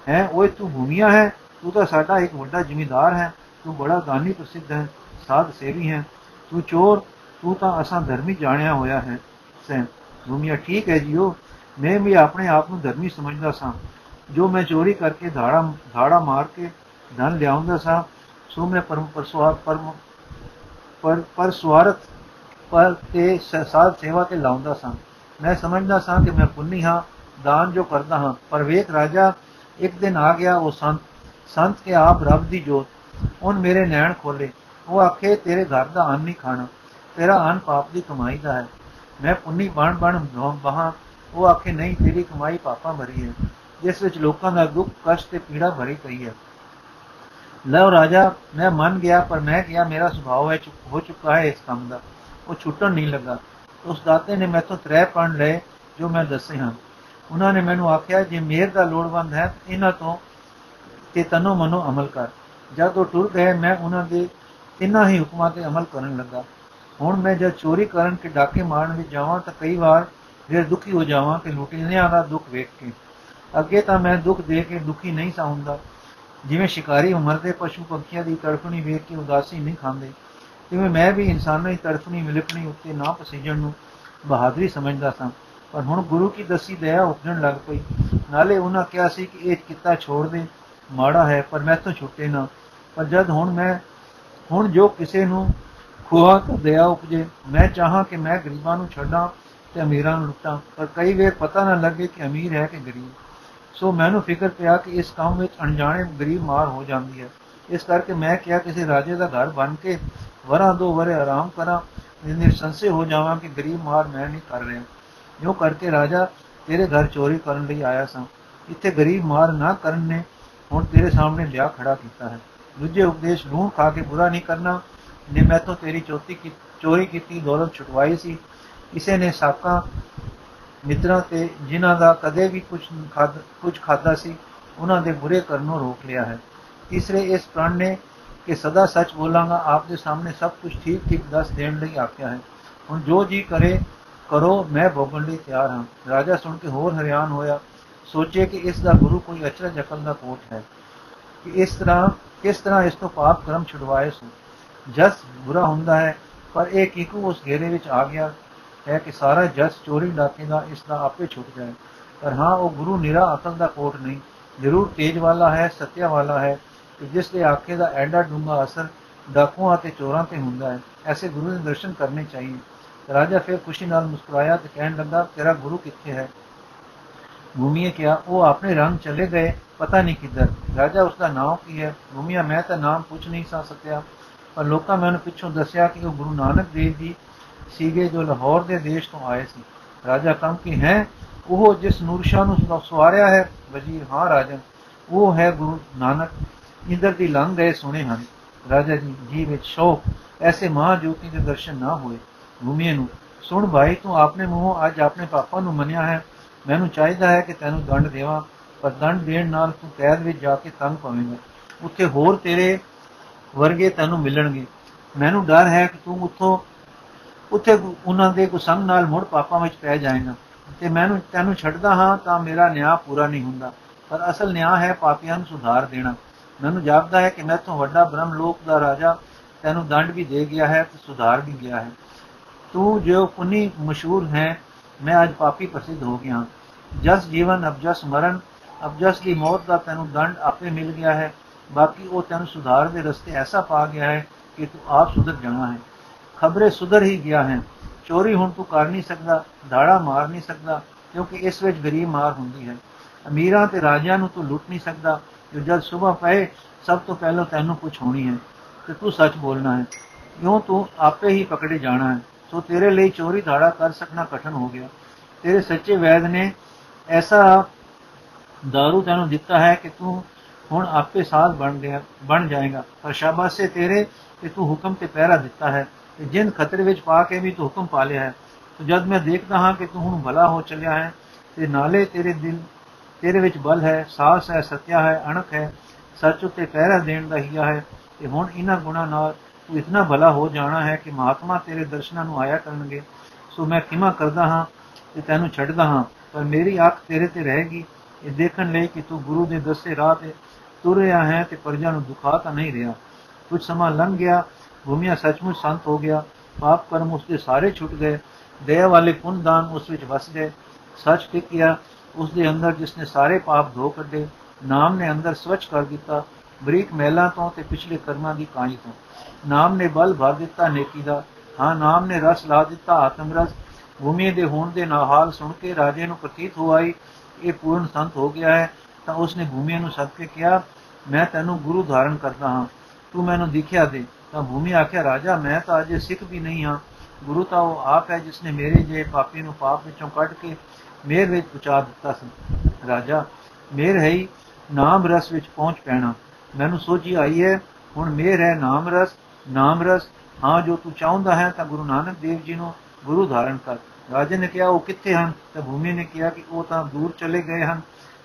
ਹੈ, ਓਏ ਤੂੰ ਭੂਮੀਆਂ ਹੈ, ਤੂੰ ਤਾਂ ਸਾਡਾ ਇੱਕ ਵੱਡਾ ਜ਼ਿਮੀਦਾਰ ਹੈ, ਤੂੰ ਬੜਾ ਦਾਨੀ ਪ੍ਰਸਿੱਧ ਹੈ, ਸਾਧ ਸੇਵੀ ਹੈ, ਤੂੰ ਚੋਰ, ਤੂੰ ਤਾਂ ਅਸਾਂ ਧਰਮੀ ਜਾਣਿਆ ਹੋਇਆ ਹੈ। ਸੈਨ ਭੂਮੀਆਂ ਠੀਕ ਹੈ ਜੀ ਉਹ ਮੈਂ ਵੀ ਆਪਣੇ ਆਪ ਨੂੰ ਧਰਮੀ ਸਮਝਦਾ ਸਾਂ। ਜੋ ਮੈਂ ਚੋਰੀ ਕਰਕੇ ਧਾੜਾ ਧਾੜਾ ਮਾਰ ਕੇ ਧਨ ਲਿਆਉਂਦਾ ਸਾਂ, ਸੋ ਮੈਂ ਪਰਮ ਪਰਸਵਾਰ, ਪਰਮ, ਪਰ ਪਰ ਸਵਾਰਥ ਪਰ ਤੇ ਸਾਧ ਸੇਵਾ ਤੇ ਲਾਉਂਦਾ ਸਾਂ। ਮੈਂ ਸਮਝਦਾ ਸਾਂ ਕਿ ਮੈਂ ਪੁੰਨੀ ਹਾਂ, ਦਾਨ ਜੋ ਕਰਦਾ ਹਾਂ, ਪਰ ਵੇਖ ਰਾਜਾ, ਇੱਕ ਦਿਨ ਆ ਗਿਆ ਉਹ ਸੰਤ ਸੰਤ ਕੇ ਆਪ ਰੱਬ ਦੀ ਜੋਤ, ਉਹਨ ਮੇਰੇ ਨੈਣ ਖੋਲੇ। ਉਹ ਆਖੇ, ਤੇਰੇ ਘਰ ਦਾ ਅੰਨ ਨਹੀਂ ਖਾਣਾ, ਤੇਰਾ ਅੰਨ ਪਾਪ ਦੀ ਕਮਾਈ ਦਾ ਹੈ। ਮੈਂ ਪੁੰਨੀ ਬਣ ਬਣ ਬਹਾ, ਉਹ ਆਖੇ, ਨਹੀਂ, ਤੇਰੀ ਕਮਾਈ ਪਾਪਾ ਭਰੀ ਹੈ, ਜਿਸ ਵਿੱਚ ਲੋਕਾਂ ਦਾ ਦੁੱਖ, ਕਸ਼ਟ ਤੇ ਪੀੜਾ ਭਰੀ ਪਈ ਹੈ। ਲਓ ਰਾਜਾ, ਮੈਂ ਮੰਨ ਗਿਆ, ਪਰ ਮੈਂ ਕਿਹਾ, ਮੇਰਾ ਸੁਭਾਅ ਹੈ ਹੋ ਚੁੱਕਾ ਹੈ ਇਸ ਕੰਮ ਦਾ। ਉਹ ਛੁੱਟਣ ਨਹੀਂ ਲੱਗਾ। ਉਸ ਦਾਤੇ ਨੇ ਮੈਥੋਂ ਤਰੇ ਪਣ ਲਏ, ਜੋ ਮੈਂ ਦੱਸੇ ਹਾਂ। ਉਹਨਾਂ ਨੇ ਮੈਨੂੰ ਆਖਿਆ, ਜੇ ਮੇਰ ਦਾ ਲੋੜਵੰਦ ਹੈ ਇਹਨਾਂ ਤੋਂ ਤੇ ਤਨੋ ਮਨੋ ਅਮਲ ਕਰ। ਜਦ ਉਹ ਟੁਰ ਗਏ, ਮੈਂ ਉਹਨਾਂ ਦੇ ਤਿੰਨਾਂ ਹੀ ਹੁਕਮਾਂ ਤੇ ਅਮਲ ਕਰਨ ਲੱਗਾ। ਹੁਣ ਮੈਂ ਜਦ ਚੋਰੀ ਕਰਨ ਕੇ ਡਾਕੇ ਮਾਰਨ ਵਿੱਚ ਜਾਵਾਂ ਤਾਂ ਕਈ ਵਾਰ ਫਿਰ ਦੁਖੀ ਹੋ ਜਾਵਾਂ ਕਿ ਲੁਟੇਰਿਆਂ ਦਾ ਦੁੱਖ ਵੇਖ ਕੇ। ਅੱਗੇ ਤਾਂ ਮੈਂ ਦੁੱਖ ਦੇ ਕੇ ਦੁਖੀ ਨਹੀਂ ਸਾ ਹੁੰਦਾ। ਜਿਵੇਂ ਸ਼ਿਕਾਰੀ ਮਰਦੇ ਪਸ਼ੂ ਪੰਛੀਆਂ ਦੀ ਤੜਫਣੀ ਵੇਖ ਕੇ ਉਦਾਸੀ ਨਹੀਂ ਖਾਂਦੇ ਜਿਵੇਂ ਮੈਂ ਵੀ ਇਨਸਾਨਾਂ ਦੀ ਤੜਫਣੀ ਮਿਲਪਣੀ ਉੱਤੇ ਨਾ ਪਸੀਜਣ ਨੂੰ ਬਹਾਦਰੀ ਸਮਝਦਾ ਸਾਂ। ਪਰ ਹੁਣ ਗੁਰੂ ਕੀ ਦਸੀ ਦਇਆ ਉਪਜਣ ਲੱਗ ਪਈ। ਨਾਲੇ ਉਹਨਾਂ ਕਿਹਾ ਸੀ ਕਿ ਇਹ ਕਿੱਤਾ ਛੋੜ ਦੇ, ਮਾੜਾ ਹੈ ਪਰ ਮੈਂ ਤੋਂ ਛੁੱਟੇ ਨਾ। ਪਰ ਜਦ ਹੁਣ ਮੈਂ, ਹੁਣ ਜੋ ਕਿਸੇ ਨੂੰ ਖੁਆ ਤੋਂ ਦਇਆ ਉਪਜੇ। ਮੈਂ ਚਾਹਾਂ ਕਿ ਮੈਂ ਗਰੀਬਾਂ ਨੂੰ ਛੱਡਾਂ ਤੇ ਅਮੀਰਾਂ ਨੂੰ ਲੁੱਟਾਂ, ਪਰ ਕਈ ਵੇਰ ਪਤਾ ਨਾ ਲੱਗੇ ਕਿ ਅਮੀਰ ਹੈ ਕਿ ਗਰੀਬ। ਸੋ ਮੈਨੂੰ ਫਿਕਰ ਪਿਆ ਕਿ ਇਸ ਕੰਮ ਵਿੱਚ ਅਣਜਾਣੇ ਗਰੀਬ ਮਾਰ ਹੋ ਜਾਂਦੀ ਹੈ। ਇਸ ਕਰਕੇ ਮੈਂ ਕਿਹਾ, ਕਿਸੇ ਰਾਜੇ ਦਾ ਘਰ ਬਣ ਕੇ ਵਰਾਂ ਦੋ ਵਰੇ ਆਰਾਮ ਕਰਾਂ ਨਿਰਸੰਸੇ ਹੋ ਜਾਵਾਂ ਕਿ ਗਰੀਬ ਮਾਰ ਮੈਂ ਨਹੀਂ ਕਰ ਰਿਹਾ। ਜੋ ਕਰਕੇ ਰਾਜਾ, ਤੇਰੇ ਘਰ ਚੋਰੀ ਕਰਨ ਲਈ ਆਇਆ ਸਾਂ। ਇੱਥੇ ਗਰੀਬ ਮਾਰ ਨਾ ਕਰਨ ਨੇ ਹੁਣ ਤੇਰੇ ਸਾਹਮਣੇ ਲਿਆ ਖੜਾ ਕੀਤਾ ਹੈ। ਦੂਜੇ ਉਪਦੇਸ਼ ਨੂੰ ਖਾ ਕੇ ਬੁਰਾ ਨਹੀਂ ਕਰਨਾ ਨੇ ਮੈਂ ਤੋਂ ਤੇਰੀ ਚੋਤੀ ਕੀ, ਚੋਰੀ ਕੀਤੀ, ਦੌਲਤ ਛੁਟਵਾਈ ਸੀ। ਕਿਸੇ ਨੇ ਸਾਕਾਂ ਮਿੱਤਰਾਂ ਤੇ ਜਿਨ੍ਹਾਂ ਦਾ ਕਦੇ ਵੀ ਕੁਝ ਖਾਦ ਕੁਝ ਖਾਦਾ ਸੀ, ਉਹਨਾਂ ਦੇ ਬੁਰੇ ਕਰਨੋਂ ਰੋਕ ਲਿਆ ਹੈ। ਤੀਸਰੇ, ਇਸ ਪ੍ਰਾਣ ਨੇ ਕਿ ਸਦਾ ਸੱਚ ਬੋਲਾਂਗਾ, ਆਪ ਦੇ ਸਾਹਮਣੇ ਸਭ ਕੁਝ ਠੀਕ ਠੀਕ ਦੱਸ ਦੇਣ ਲਈ ਆਖਿਆ ਹੈ। ਹੁਣ ਜੋ ਜੀ ਕਰੇ, ਕਰੋ, ਮੈਂ ਭੋਗਣ ਲਈ ਤਿਆਰ ਹਾਂ। ਰਾਜਾ ਸੁਣ ਕੇ ਹੋਰ ਹਰਿਆਣ ਹੋਇਆ। ਸੋਚੇ ਕਿ ਇਸ ਦਾ ਗੁਰੂ ਕੋਈ ਅਚਰਜ ਅਕਲ ਦਾ ਕੋਟ ਹੈ। ਕਿ ਇਸ ਤਰ੍ਹਾਂ, ਕਿਸ ਤਰ੍ਹਾਂ ਇਸ ਤੋਂ ਪਾਪ ਕਰਮ ਛੁਡਵਾਏ ਸੋ ਜਸ ਬੁਰਾ ਹੁੰਦਾ ਹੈ, ਪਰ ਇਹ ਕਿਕੂ ਉਸ ਘੇਰੇ ਵਿੱਚ ਆ ਗਿਆ ਹੈ ਕਿ ਸਾਰਾ ਜਸ ਚੋਰੀ ਡਾਕੇ ਦਾ ਇਸ ਦਾ ਆਪੇ ਛੁੱਟ ਜਾਏ। ਪਰ ਹਾਂ, ਉਹ ਗੁਰੂ ਨਿਰਾ ਅਕਲ ਦਾ ਕੋਟ ਨਹੀਂ, ਜ਼ਰੂਰ ਤੇਜ ਵਾਲਾ ਹੈ, ਸਤਿਆ ਵਾਲਾ ਹੈ, ਕਿ ਜਿਸ ਦੇ ਆਖੇ ਦਾ ਐਡਾ ਡੂੰਘਾ ਅਸਰ ਡਾਕੂਆਂ ਅਤੇ ਚੋਰਾਂ ਤੇ ਹੁੰਦਾ ਹੈ, ਐਸੇ ਗੁਰੂ ਦੇ ਦਰਸ਼ਨ ਕਰਨੇ ਚਾਹੀਏ। ਰਾਜਾ ਫਿਰ ਖੁਸ਼ੀ ਨਾਲ ਮੁਸਕਰਾਇਆ ਤੇ ਕਹਿਣ ਲੱਗਾ, ਤੇਰਾ ਗੁਰੂ ਕਿੱਥੇ ਹੈ? ਭੂਮੀਏ ਕਿਹਾ, ਉਹ ਆਪਣੇ ਰੰਗ ਚਲੇ ਗਏ, ਪਤਾ ਨਹੀਂ ਕਿੱਧਰ। ਰਾਜਾ ਉਸ ਦਾ ਨਾਮ ਕੀ ਹੈ? ਭੂਮੀਆ ਮੈਂ ਤਾਂ ਨਾਮ ਪੁੱਛ ਨਹੀਂ ਸਾ ਸਕਿਆ। ਪਰ ਲੋਕਾਂ ਮੈਨੂੰ ਪਿੱਛੋਂ ਦੱਸਿਆ ਕਿ ਉਹ ਗੁਰੂ ਨਾਨਕ ਦੇਵ ਜੀ ਸੀਗੇ ਜੋ ਲਾਹੌਰ ਦੇ ਦੇਸ਼ ਤੋਂ ਆਏ ਸੀ। ਰਾਜਾ ਕੰਮ ਕੀ ਹੈ? ਉਹ ਜਿਸ ਨੂਰਸ਼ਾ ਨੂੰ ਸਵਾਰਿਆ ਹੈ, ਵਜ਼ੀਰ ਹਾਂ ਰਾਜਨ, ਉਹ ਹੈ ਗੁਰੂ ਨਾਨਕ। ਇੰਦਰ ਦੀ ਲੰਘ ਗਏ ਸੁਣੇ ਹਨ। ਰਾਜਾ ਜੀ ਜੀ ਵਿੱਚ ਸ਼ੌਕ, ਐਸੇ ਮਹਾ ਜੋਤੀ ਦੇ ਦਰਸ਼ਨ ਨਾ ਹੋਏ। ਭੂਮੀਏ ਨੂੰ, ਸੁਣ ਭਾਈ, ਤੂੰ ਆਪਣੇ ਮੂੰਹੋਂ ਅੱਜ ਆਪਣੇ ਪਾਪਾ ਨੂੰ ਮੰਨਿਆ ਹੈ। ਮੈਨੂੰ ਚਾਹੀਦਾ ਹੈ ਕਿ ਤੈਨੂੰ ਦੰਡ ਦੇਵਾਂ, ਪਰ ਦੰਡ ਦੇਣ ਨਾਲ ਤੂੰ ਕੈਦ ਵਿੱਚ ਜਾ ਕੇ ਤੰਗ ਪਵੇਂਗਾ। ਉੱਥੇ ਹੋਰ ਤੇਰੇ ਵਰਗੇ ਤੈਨੂੰ ਮਿਲਣਗੇ। ਮੈਨੂੰ ਡਰ ਹੈ ਕਿ ਤੂੰ ਉੱਥੋਂ, ਉੱਥੇ ਉਹਨਾਂ ਦੇ ਕੁਸੰਗ ਨਾਲ ਮੁੜ ਪਾਪਾਂ ਵਿੱਚ ਪੈ ਜਾਏਗਾ। ਤੇ ਮੈਨੂੰ, ਤੈਨੂੰ ਛੱਡਦਾ ਹਾਂ ਤਾਂ ਮੇਰਾ ਨਿਆਂ ਪੂਰਾ ਨਹੀਂ ਹੁੰਦਾ। ਪਰ ਅਸਲ ਨਿਆਂ ਹੈ ਪਾਪੀਆਂ ਨੂੰ ਸੁਧਾਰ ਦੇਣਾ। ਮੈਨੂੰ ਜਾਪਦਾ ਹੈ ਕਿ ਮੈਂ ਤੋਂ ਵੱਡਾ ਬ੍ਰਹਮ ਲੋਕ ਦਾ ਰਾਜਾ ਤੈਨੂੰ ਦੰਡ ਵੀ ਦੇ ਗਿਆ ਹੈ ਤੇ ਸੁਧਾਰ ਵੀ ਗਿਆ ਹੈ। ਤੂੰ ਜੋ ਪੁਨੀ ਮਸ਼ਹੂਰ ਹੈ, ਮੈਂ ਅੱਜ ਪਾਪੀ ਪ੍ਰਸਿੱਧ ਹੋ ਗਿਆ ਜਸ ਜੀਵਨ ਅਬਜਸ ਮਰਨ, ਅਬਜਸ ਦੀ ਮੌਤ ਦਾ ਤੈਨੂੰ ਦੰਡ ਆਪੇ ਮਿਲ ਗਿਆ ਹੈ। ਬਾਕੀ ਉਹ ਤੈਨੂੰ ਸੁਧਾਰ ਦੇ ਰਸਤੇ ਐਸਾ ਪਾ ਗਿਆ ਹੈ ਕਿ ਤੂੰ ਆਪ ਸੁਧਰ ਜਾਣਾ ਹੈ। ਖਬਰੇ ਸੁਧਰ ਹੀ ਗਿਆ ਹੈ। ਚੋਰੀ ਹੁਣ ਤੂੰ ਕਰ ਨਹੀਂ ਸਕਦਾ ਧਾੜਾ ਮਾਰ ਨਹੀਂ ਸਕਦਾ, ਕਿਉਂਕਿ ਇਸ ਵਿੱਚ ਗਰੀਬ ਮਾਰ ਹੁੰਦੀ ਹੈ। ਅਮੀਰਾਂ ਤੇ ਰਾਜਿਆਂ ਨੂੰ ਤੂੰ ਲੁੱਟ ਨਹੀਂ ਸਕਦਾ। ਜੋ ਜਦ ਸਵੇਰ ਪਏ, ਸਭ ਤੋਂ ਪਹਿਲਾਂ ਤੈਨੂੰ ਕੁਝ ਹੋਣੀ ਹੈ ਤੇ ਤੂੰ ਸੱਚ ਬੋਲਣਾ ਹੈ। ਕਿਉਂ ਤੂੰ ਆਪੇ ਹੀ ਪਕੜੇ ਜਾਣਾ ਹੈ। ਸੋ ਤੇਰੇ ਲਈ ਚੋਰੀ ਧਾੜਾ ਕਰ ਸਕਣਾ ਕਠਨ ਹੋ ਗਿਆ। ਤੇਰੇ ਸੱਚੇ ਵੈਦ ਨੇ ਐਸਾ दारू ਤੈਨੂੰ ਦਿੱਤਾ ਹੈ ਕਿ ਤੂੰ ਹੁਣ ਆਪੇ ਸਾਧ ਬਣ ਗਿਆ, ਬਣ ਜਾਏਗਾ। ਪਰ ਸ਼ਾਬਾਸ਼ ਤੇਰੇ ਕਿ ਤੂੰ ਹੁਕਮ ਤੇ ਪਹਿਰਾ ਦਿੱਤਾ ਹੈ ਤੇ ਜਿੰਨ ਖਤਰੇ ਵਿੱਚ ਪਾ ਕੇ ਵੀ ਤੂੰ ਹੁਕਮ ਪਾ ਲਿਆ ਹੈ। ਤੇ ਜਦ ਮੈਂ ਦੇਖਦਾ ਹਾਂ ਕਿ ਤੂੰ ਹੁਣ ਭਲਾ ਹੋ ਚੱਲਿਆ ਹੈ, ਤੇ ਨਾਲੇ ਤੇਰੇ ਦਿਲ, ਤੇਰੇ ਵਿੱਚ ਬਲ ਹੈ, ਸਾਹਸ ਹੈ, ਸਤਿਆ ਹੈ, ਅਣਖ ਹੈ, ਸੱਚ ਉਤੇ ਪਹਿਰਾ ਦੇਣ ਦਾ ਹਿਆ ਹੈ, ਤੇ ਹੁਣ ਇਹਨਾਂ ਗੁਣਾ ਨਾਲ ਤੂੰ ਇਤਨਾ ਭਲਾ ਹੋ ਜਾਣਾ ਹੈ ਕਿ ਮਹਾਤਮਾ ਤੇਰੇ ਦਰਸ਼ਨਾਂ ਨੂੰ ਆਇਆ ਕਰਨਗੇ। ਸੋ ਮੈਂ ਕਿਮਾ ਕਰਦਾ ਹਾਂ ਤੇ ਤੈਨੂੰ ਛੱਡਦਾ ਹਾਂ, ਪਰ ਮੇਰੀ ਅੱਖ ਤੇਰੇ ਤੇ ਰਹੇਗੀ। ਇਹ ਦੇਖਣ ਲਈ ਕਿ ਤੂੰ ਗੁਰੂ ਦੇ ਦੱਸੇ ਰਾਹ ਤੇ ਤੁਰ ਰਿਹਾ ਹੈ ਤੇ ਪਰਜਾ ਨੂੰ ਦੁਖਾ ਤਾਂ ਨਹੀਂ ਰਿਹਾ। ਕੁਝ ਸਮਾਂ ਲੰਘ ਗਿਆ, ਭੂਮੀਆ ਸੱਚਮੁੱਚ ਸੰਤ ਹੋ ਗਿਆ। ਪਾਪ ਕਰਮ ਉਸਦੇ ਸਾਰੇ ਛੁੱਟ ਗਏ। ਦਇਆ ਵਾਲੇ ਪੁੰਨਦਾਨ ਉਸ ਵਿੱਚ ਵਸ ਗਏ। ਸੱਚ ਟਿਕਿਆ ਉਸ ਦੇ ਅੰਦਰ ਜਿਸ ਨੇ ਸਾਰੇ ਪਾਪ ਧੋ ਕੱਢੇ, ਨਾਮ ਨੇ ਅੰਦਰ ਸਵਚ ਕਰ ਦਿੱਤਾ, ਬਰੀਕ ਮਹਿਲਾਂ ਤੋਂ ਤੇ ਪਿਛਲੇ ਕਰਮਾਂ ਦੀ ਕਾਈ ਤੋਂ। ਨਾਮ ਨੇ ਬਲ ਭਰ ਦਿੱਤਾ ਨੇਕੀ ਦਾ। ਹਾਂ, ਨਾਮ ਨੇ ਰਸ ਲਾ ਦਿੱਤਾ ਆਤਮ ਰਸ ਭੂਮੀ ਦੇ ਹੋਣ ਦੇ ਨਾਲ ਸੁਣ ਕੇ ਰਾਜੇ ਨੂੰ ਪ੍ਰਤੀਤ ਹੋਈ ਇਹ ਪੂਰਨ ਸੰਤ ਹੋ ਗਿਆ ਹੈ। ਤਾਂ ਉਸਨੇ ਭੂਮੀ ਨੂੰ ਸੱਦ ਕੇ ਕਿਹਾ, ਮੈਂ ਤੈਨੂੰ ਗੁਰੂ ਧਾਰਨ ਕਰਦਾ ਹਾਂ। ਤੂੰ ਮੈਨੂੰ ਦਿਖਿਆ ਦੇ। ਤਾਂ ਭੂਮੀ ਆਖਿਆ, ਰਾਜਾ, ਮੈਂ ਤਾਂ ਅਜੇ ਸਿੱਖ ਵੀ ਨਹੀਂ ਹਾਂ। ਗੁਰੂ ਤਾਂ ਉਹ ਆਪ ਹੈ ਜਿਸ ਨੇ ਮੇਰੇ ਜੇ ਪਾਪੀ ਨੂੰ ਪਾਪ ਵਿੱਚੋਂ ਕੱਢ ਕੇ ਮੇਰ ਵਿੱਚ ਪਹੁੰਚਾ ਦਿੱਤਾ ਸੀ। ਰਾਜਾ, ਮੇਰ ਹੈ ਨਾਮ ਰਸ ਵਿੱਚ ਪਹੁੰਚ ਪੈਣਾ। ਮੈਨੂੰ ਸੋਝੀ ਆਈ ਹੈ, ਹੁਣ ਮੇਰ ਹੈ ਨਾਮ ਰਸ ਨਾਮ ਰਸ। ਹਾਂ, ਜੋ ਤੂੰ ਚਾਹੁੰਦਾ ਹੈ ਤਾਂ ਗੁਰੂ ਨਾਨਕ ਦੇਵ ਜੀ ਨੂੰ ਗੁਰੂ ਧਾਰਨ ਕਰ। ਰਾਜੇ ਨੇ ਕਿਹਾ, ਉਹ ਕਿੱਥੇ ਹਨ? ਤਾਂ ਭੂਮੀ ਨੇ ਕਿਹਾ ਕਿ ਉਹ ਤਾਂ ਦੂਰ ਚਲੇ ਗਏ ਹਨ।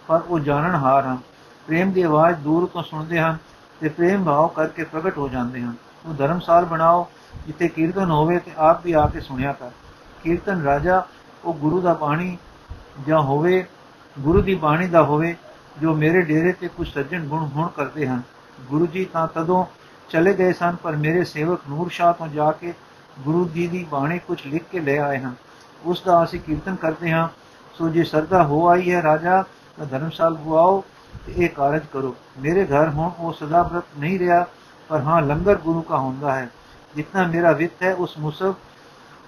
ਪਰ ਉਹ ਜਾਣਨ ਹਾਰ ਹਨ। ਪ੍ਰੇਮ ਦੀ ਆਵਾਜ਼ ਦੂਰ ਤੋਂ ਸੁਣਦੇ ਹਨ ਤੇ ਪ੍ਰੇਮ ਭਾਵ ਕਰਕੇ ਪ੍ਰਗਟ ਹੋ ਜਾਂਦੇ ਹਨ। ਉਹ ਧਰਮਸਾਲ ਬਣਾਓ, ਜਿੱਥੇ ਕੀਰਤਨ ਹੋਵੇ ਤੇ ਆਪ ਵੀ ਆ ਕੇ ਸੁਣਿਆ ਕਰ। ਕੀਰਤਨ ਰਾਜਾ, ਉਹ ਗੁਰੂ ਦਾ ਬਾਣੀ ਜਾਂ ਹੋਵੇ, ਗੁਰੂ ਦੀ ਬਾਣੀ ਦਾ ਹੋਵੇ, ਜੋ ਮੇਰੇ ਡੇਰੇ ਤੇ ਕੁਝ ਸੱਜਣ ਗੁਣ ਹੁਣ ਕਰਦੇ ਹਨ। ਗੁਰੂ ਜੀ ਤਾਂ ਤਦੋਂ ਚਲੇ ਗਏ ਸਨ, ਪਰ ਮੇਰੇ ਸੇਵਕ ਨੂਰ ਸ਼ਾਹ ਤੋਂ ਜਾ ਕੇ ਗੁਰੂ ਜੀ ਦੀ ਬਾਣੀ ਕੁਝ ਲਿਖ ਕੇ ਲੈ ਆਏ ਹਨ। ਉਸ ਦਾ ਅਸੀਂ ਕੀਰਤਨ ਕਰਦੇ ਹਾਂ। ਸੋ ਜੇ ਸਰਦਾ ਹੋ ਆਈ ਹੈ ਰਾਜਾ ਤਾਂ ਧਰਮਸ਼ਾਲ ਬੁਆਓ ਤੇ ਇਹ ਕਾਰਜ ਕਰੋ ਮੇਰੇ ਘਰ ਹੁਣ ਉਹ ਸਦਾ ਬ੍ਰਤ ਨਹੀਂ ਰਿਹਾ ਪਰ ਹਾਂ ਲੰਗਰ ਗੁਰੂ ਦਾ ਹੁੰਦਾ ਹੈ ਜਿੰਨਾ ਮੇਰਾ ਵਿੱਤ ਹੈ ਉਸ ਮੁਸਬ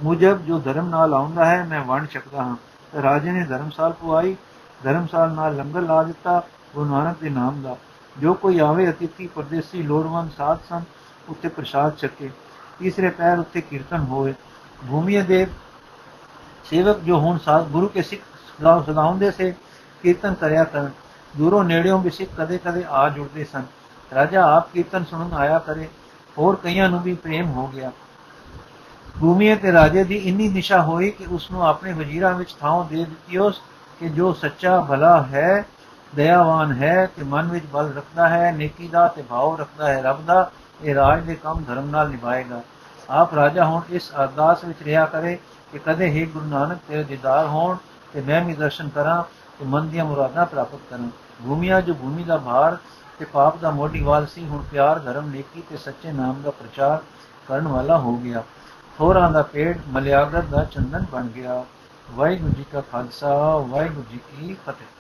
ਮੁਜਬ ਜੋ ਧਰਮ ਨਾਲ ਆਉਂਦਾ ਹੈ ਮੈਂ ਵੰਡ ਸਕਦਾ ਹਾਂ ਰਾਜੇ ਨੇ ਧਰਮਸਾਲ ਪੁਆਈ ਧਰਮਸਾਲ ਨਾਲ ਲੰਗਰ ਲਾ ਦਿੱਤਾ ਗੁਰੂ ਨਾਨਕ ਦੇ ਨਾਮ ਦਾ ਜੋ ਕੋਈ ਆਵੇ ਅਤਿਥੀ ਪਰਦੇਸੀ ਲੋੜਵੰਦ ਸਾਧ ਸੰ ਉੱਤੇ ਪ੍ਰਸਾਦ ਛਕੇ ਤੀਸਰੇ ਪੈਰ ਉੱਤੇ ਕੀਰਤਨ ਹੋਵੇ ਭੂਮੀਏ ਦੇ ਸੇਵਕ ਜੋ ਹੁਣ ਸਾਧ ਗੁਰੂ ਕੇ ਸਿੱਖ ਸਦਾਉਂਦੇ ਸੇ ਕੀਰਤਨ ਕਰਿਆ ਕਰਨ। ਦੂਰੋਂ ਨੇੜਿਓਂ ਵੀ ਸਿੱਖ ਕਦੇ ਕਦੇ ਆ ਜੁੜਦੇ ਸਨ। ਰਾਜਾ ਆਪ ਕੀਰਤਨ ਸੁਣਨ ਆਇਆ ਕਰੇ, ਹੋਰ ਕਈਆਂ ਨੂੰ ਵੀ ਪ੍ਰੇਮ ਹੋ ਗਿਆ। ਭੂਮੀ ਤੇ ਰਾਜੇ ਦੀ ਇੰਨੀ ਨਿਸ਼ਾ ਹੋਈ ਕਿ ਉਸ ਨੂੰ ਆਪਣੇ ਵਜ਼ੀਰਾਂ ਵਿੱਚ ਥਾਂ ਦੇ ਦਿੱਤੀ ਉਸ ਕਿ ਜੋ ਸੱਚਾ, ਭਲਾ ਹੈ, ਦਇਆਵਾਨ ਹੈ ਤੇ ਮਨ ਵਿੱਚ ਬਲ ਰੱਖਦਾ ਹੈ, ਨੇਕੀ ਦਾ ਤੇ ਭਾਵ ਰੱਖਦਾ ਹੈ, ਰੱਬ ਦਾ, ਇਹ ਰਾਜ ਦੇ ਕੰਮ ਧਰਮ ਨਾਲ ਨਿਭਾਏਗਾ। ਆਪ ਰਾਜਾ ਹੁਣ ਇਸ ਅਰਦਾਸ ਵਿੱਚ ਰਿਹਾ ਕਰੇ ਕਿ ਕਦੇ ਹੀ ਗੁਰੂ ਨਾਨਕ ਤੇਰੇ ਦੀਦਾਰ ਹੋਣ ਤੇ ਮੈਂ ਵੀ ਦਰਸ਼ਨ ਕਰਾਂ ਤੇ ਮਨ ਦੀਆਂ ਮੁਰਾਦਾਂ ਪ੍ਰਾਪਤ ਕਰਾਂ ਭੂਮੀਆ ਜੋ ਭੂਮੀ ਦਾ ਭਾਰ ਤੇ ਪਾਪ ਦਾ ਮੋਢੀਵਾਲ ਸੀ, ਹੁਣ ਪਿਆਰ, ਧਰਮ, ਨੇਕੀ ਤੇ ਸੱਚੇ ਨਾਮ ਦਾ ਪ੍ਰਚਾਰ ਕਰਨ ਵਾਲਾ ਹੋ ਗਿਆ। ਹੋਰਾਂ ਦਾ ਪੇੜ ਮਲਿਆਗਤ ਦਾ ਚੰਦਨ ਬਣ ਗਿਆ। ਵਾਹਿਗੁਰੂ ਜੀ ਕਾ ਖਾਲਸਾ, ਵਾਹਿਗੁਰੂ ਜੀ ਕੀ ਫਤਿਹ।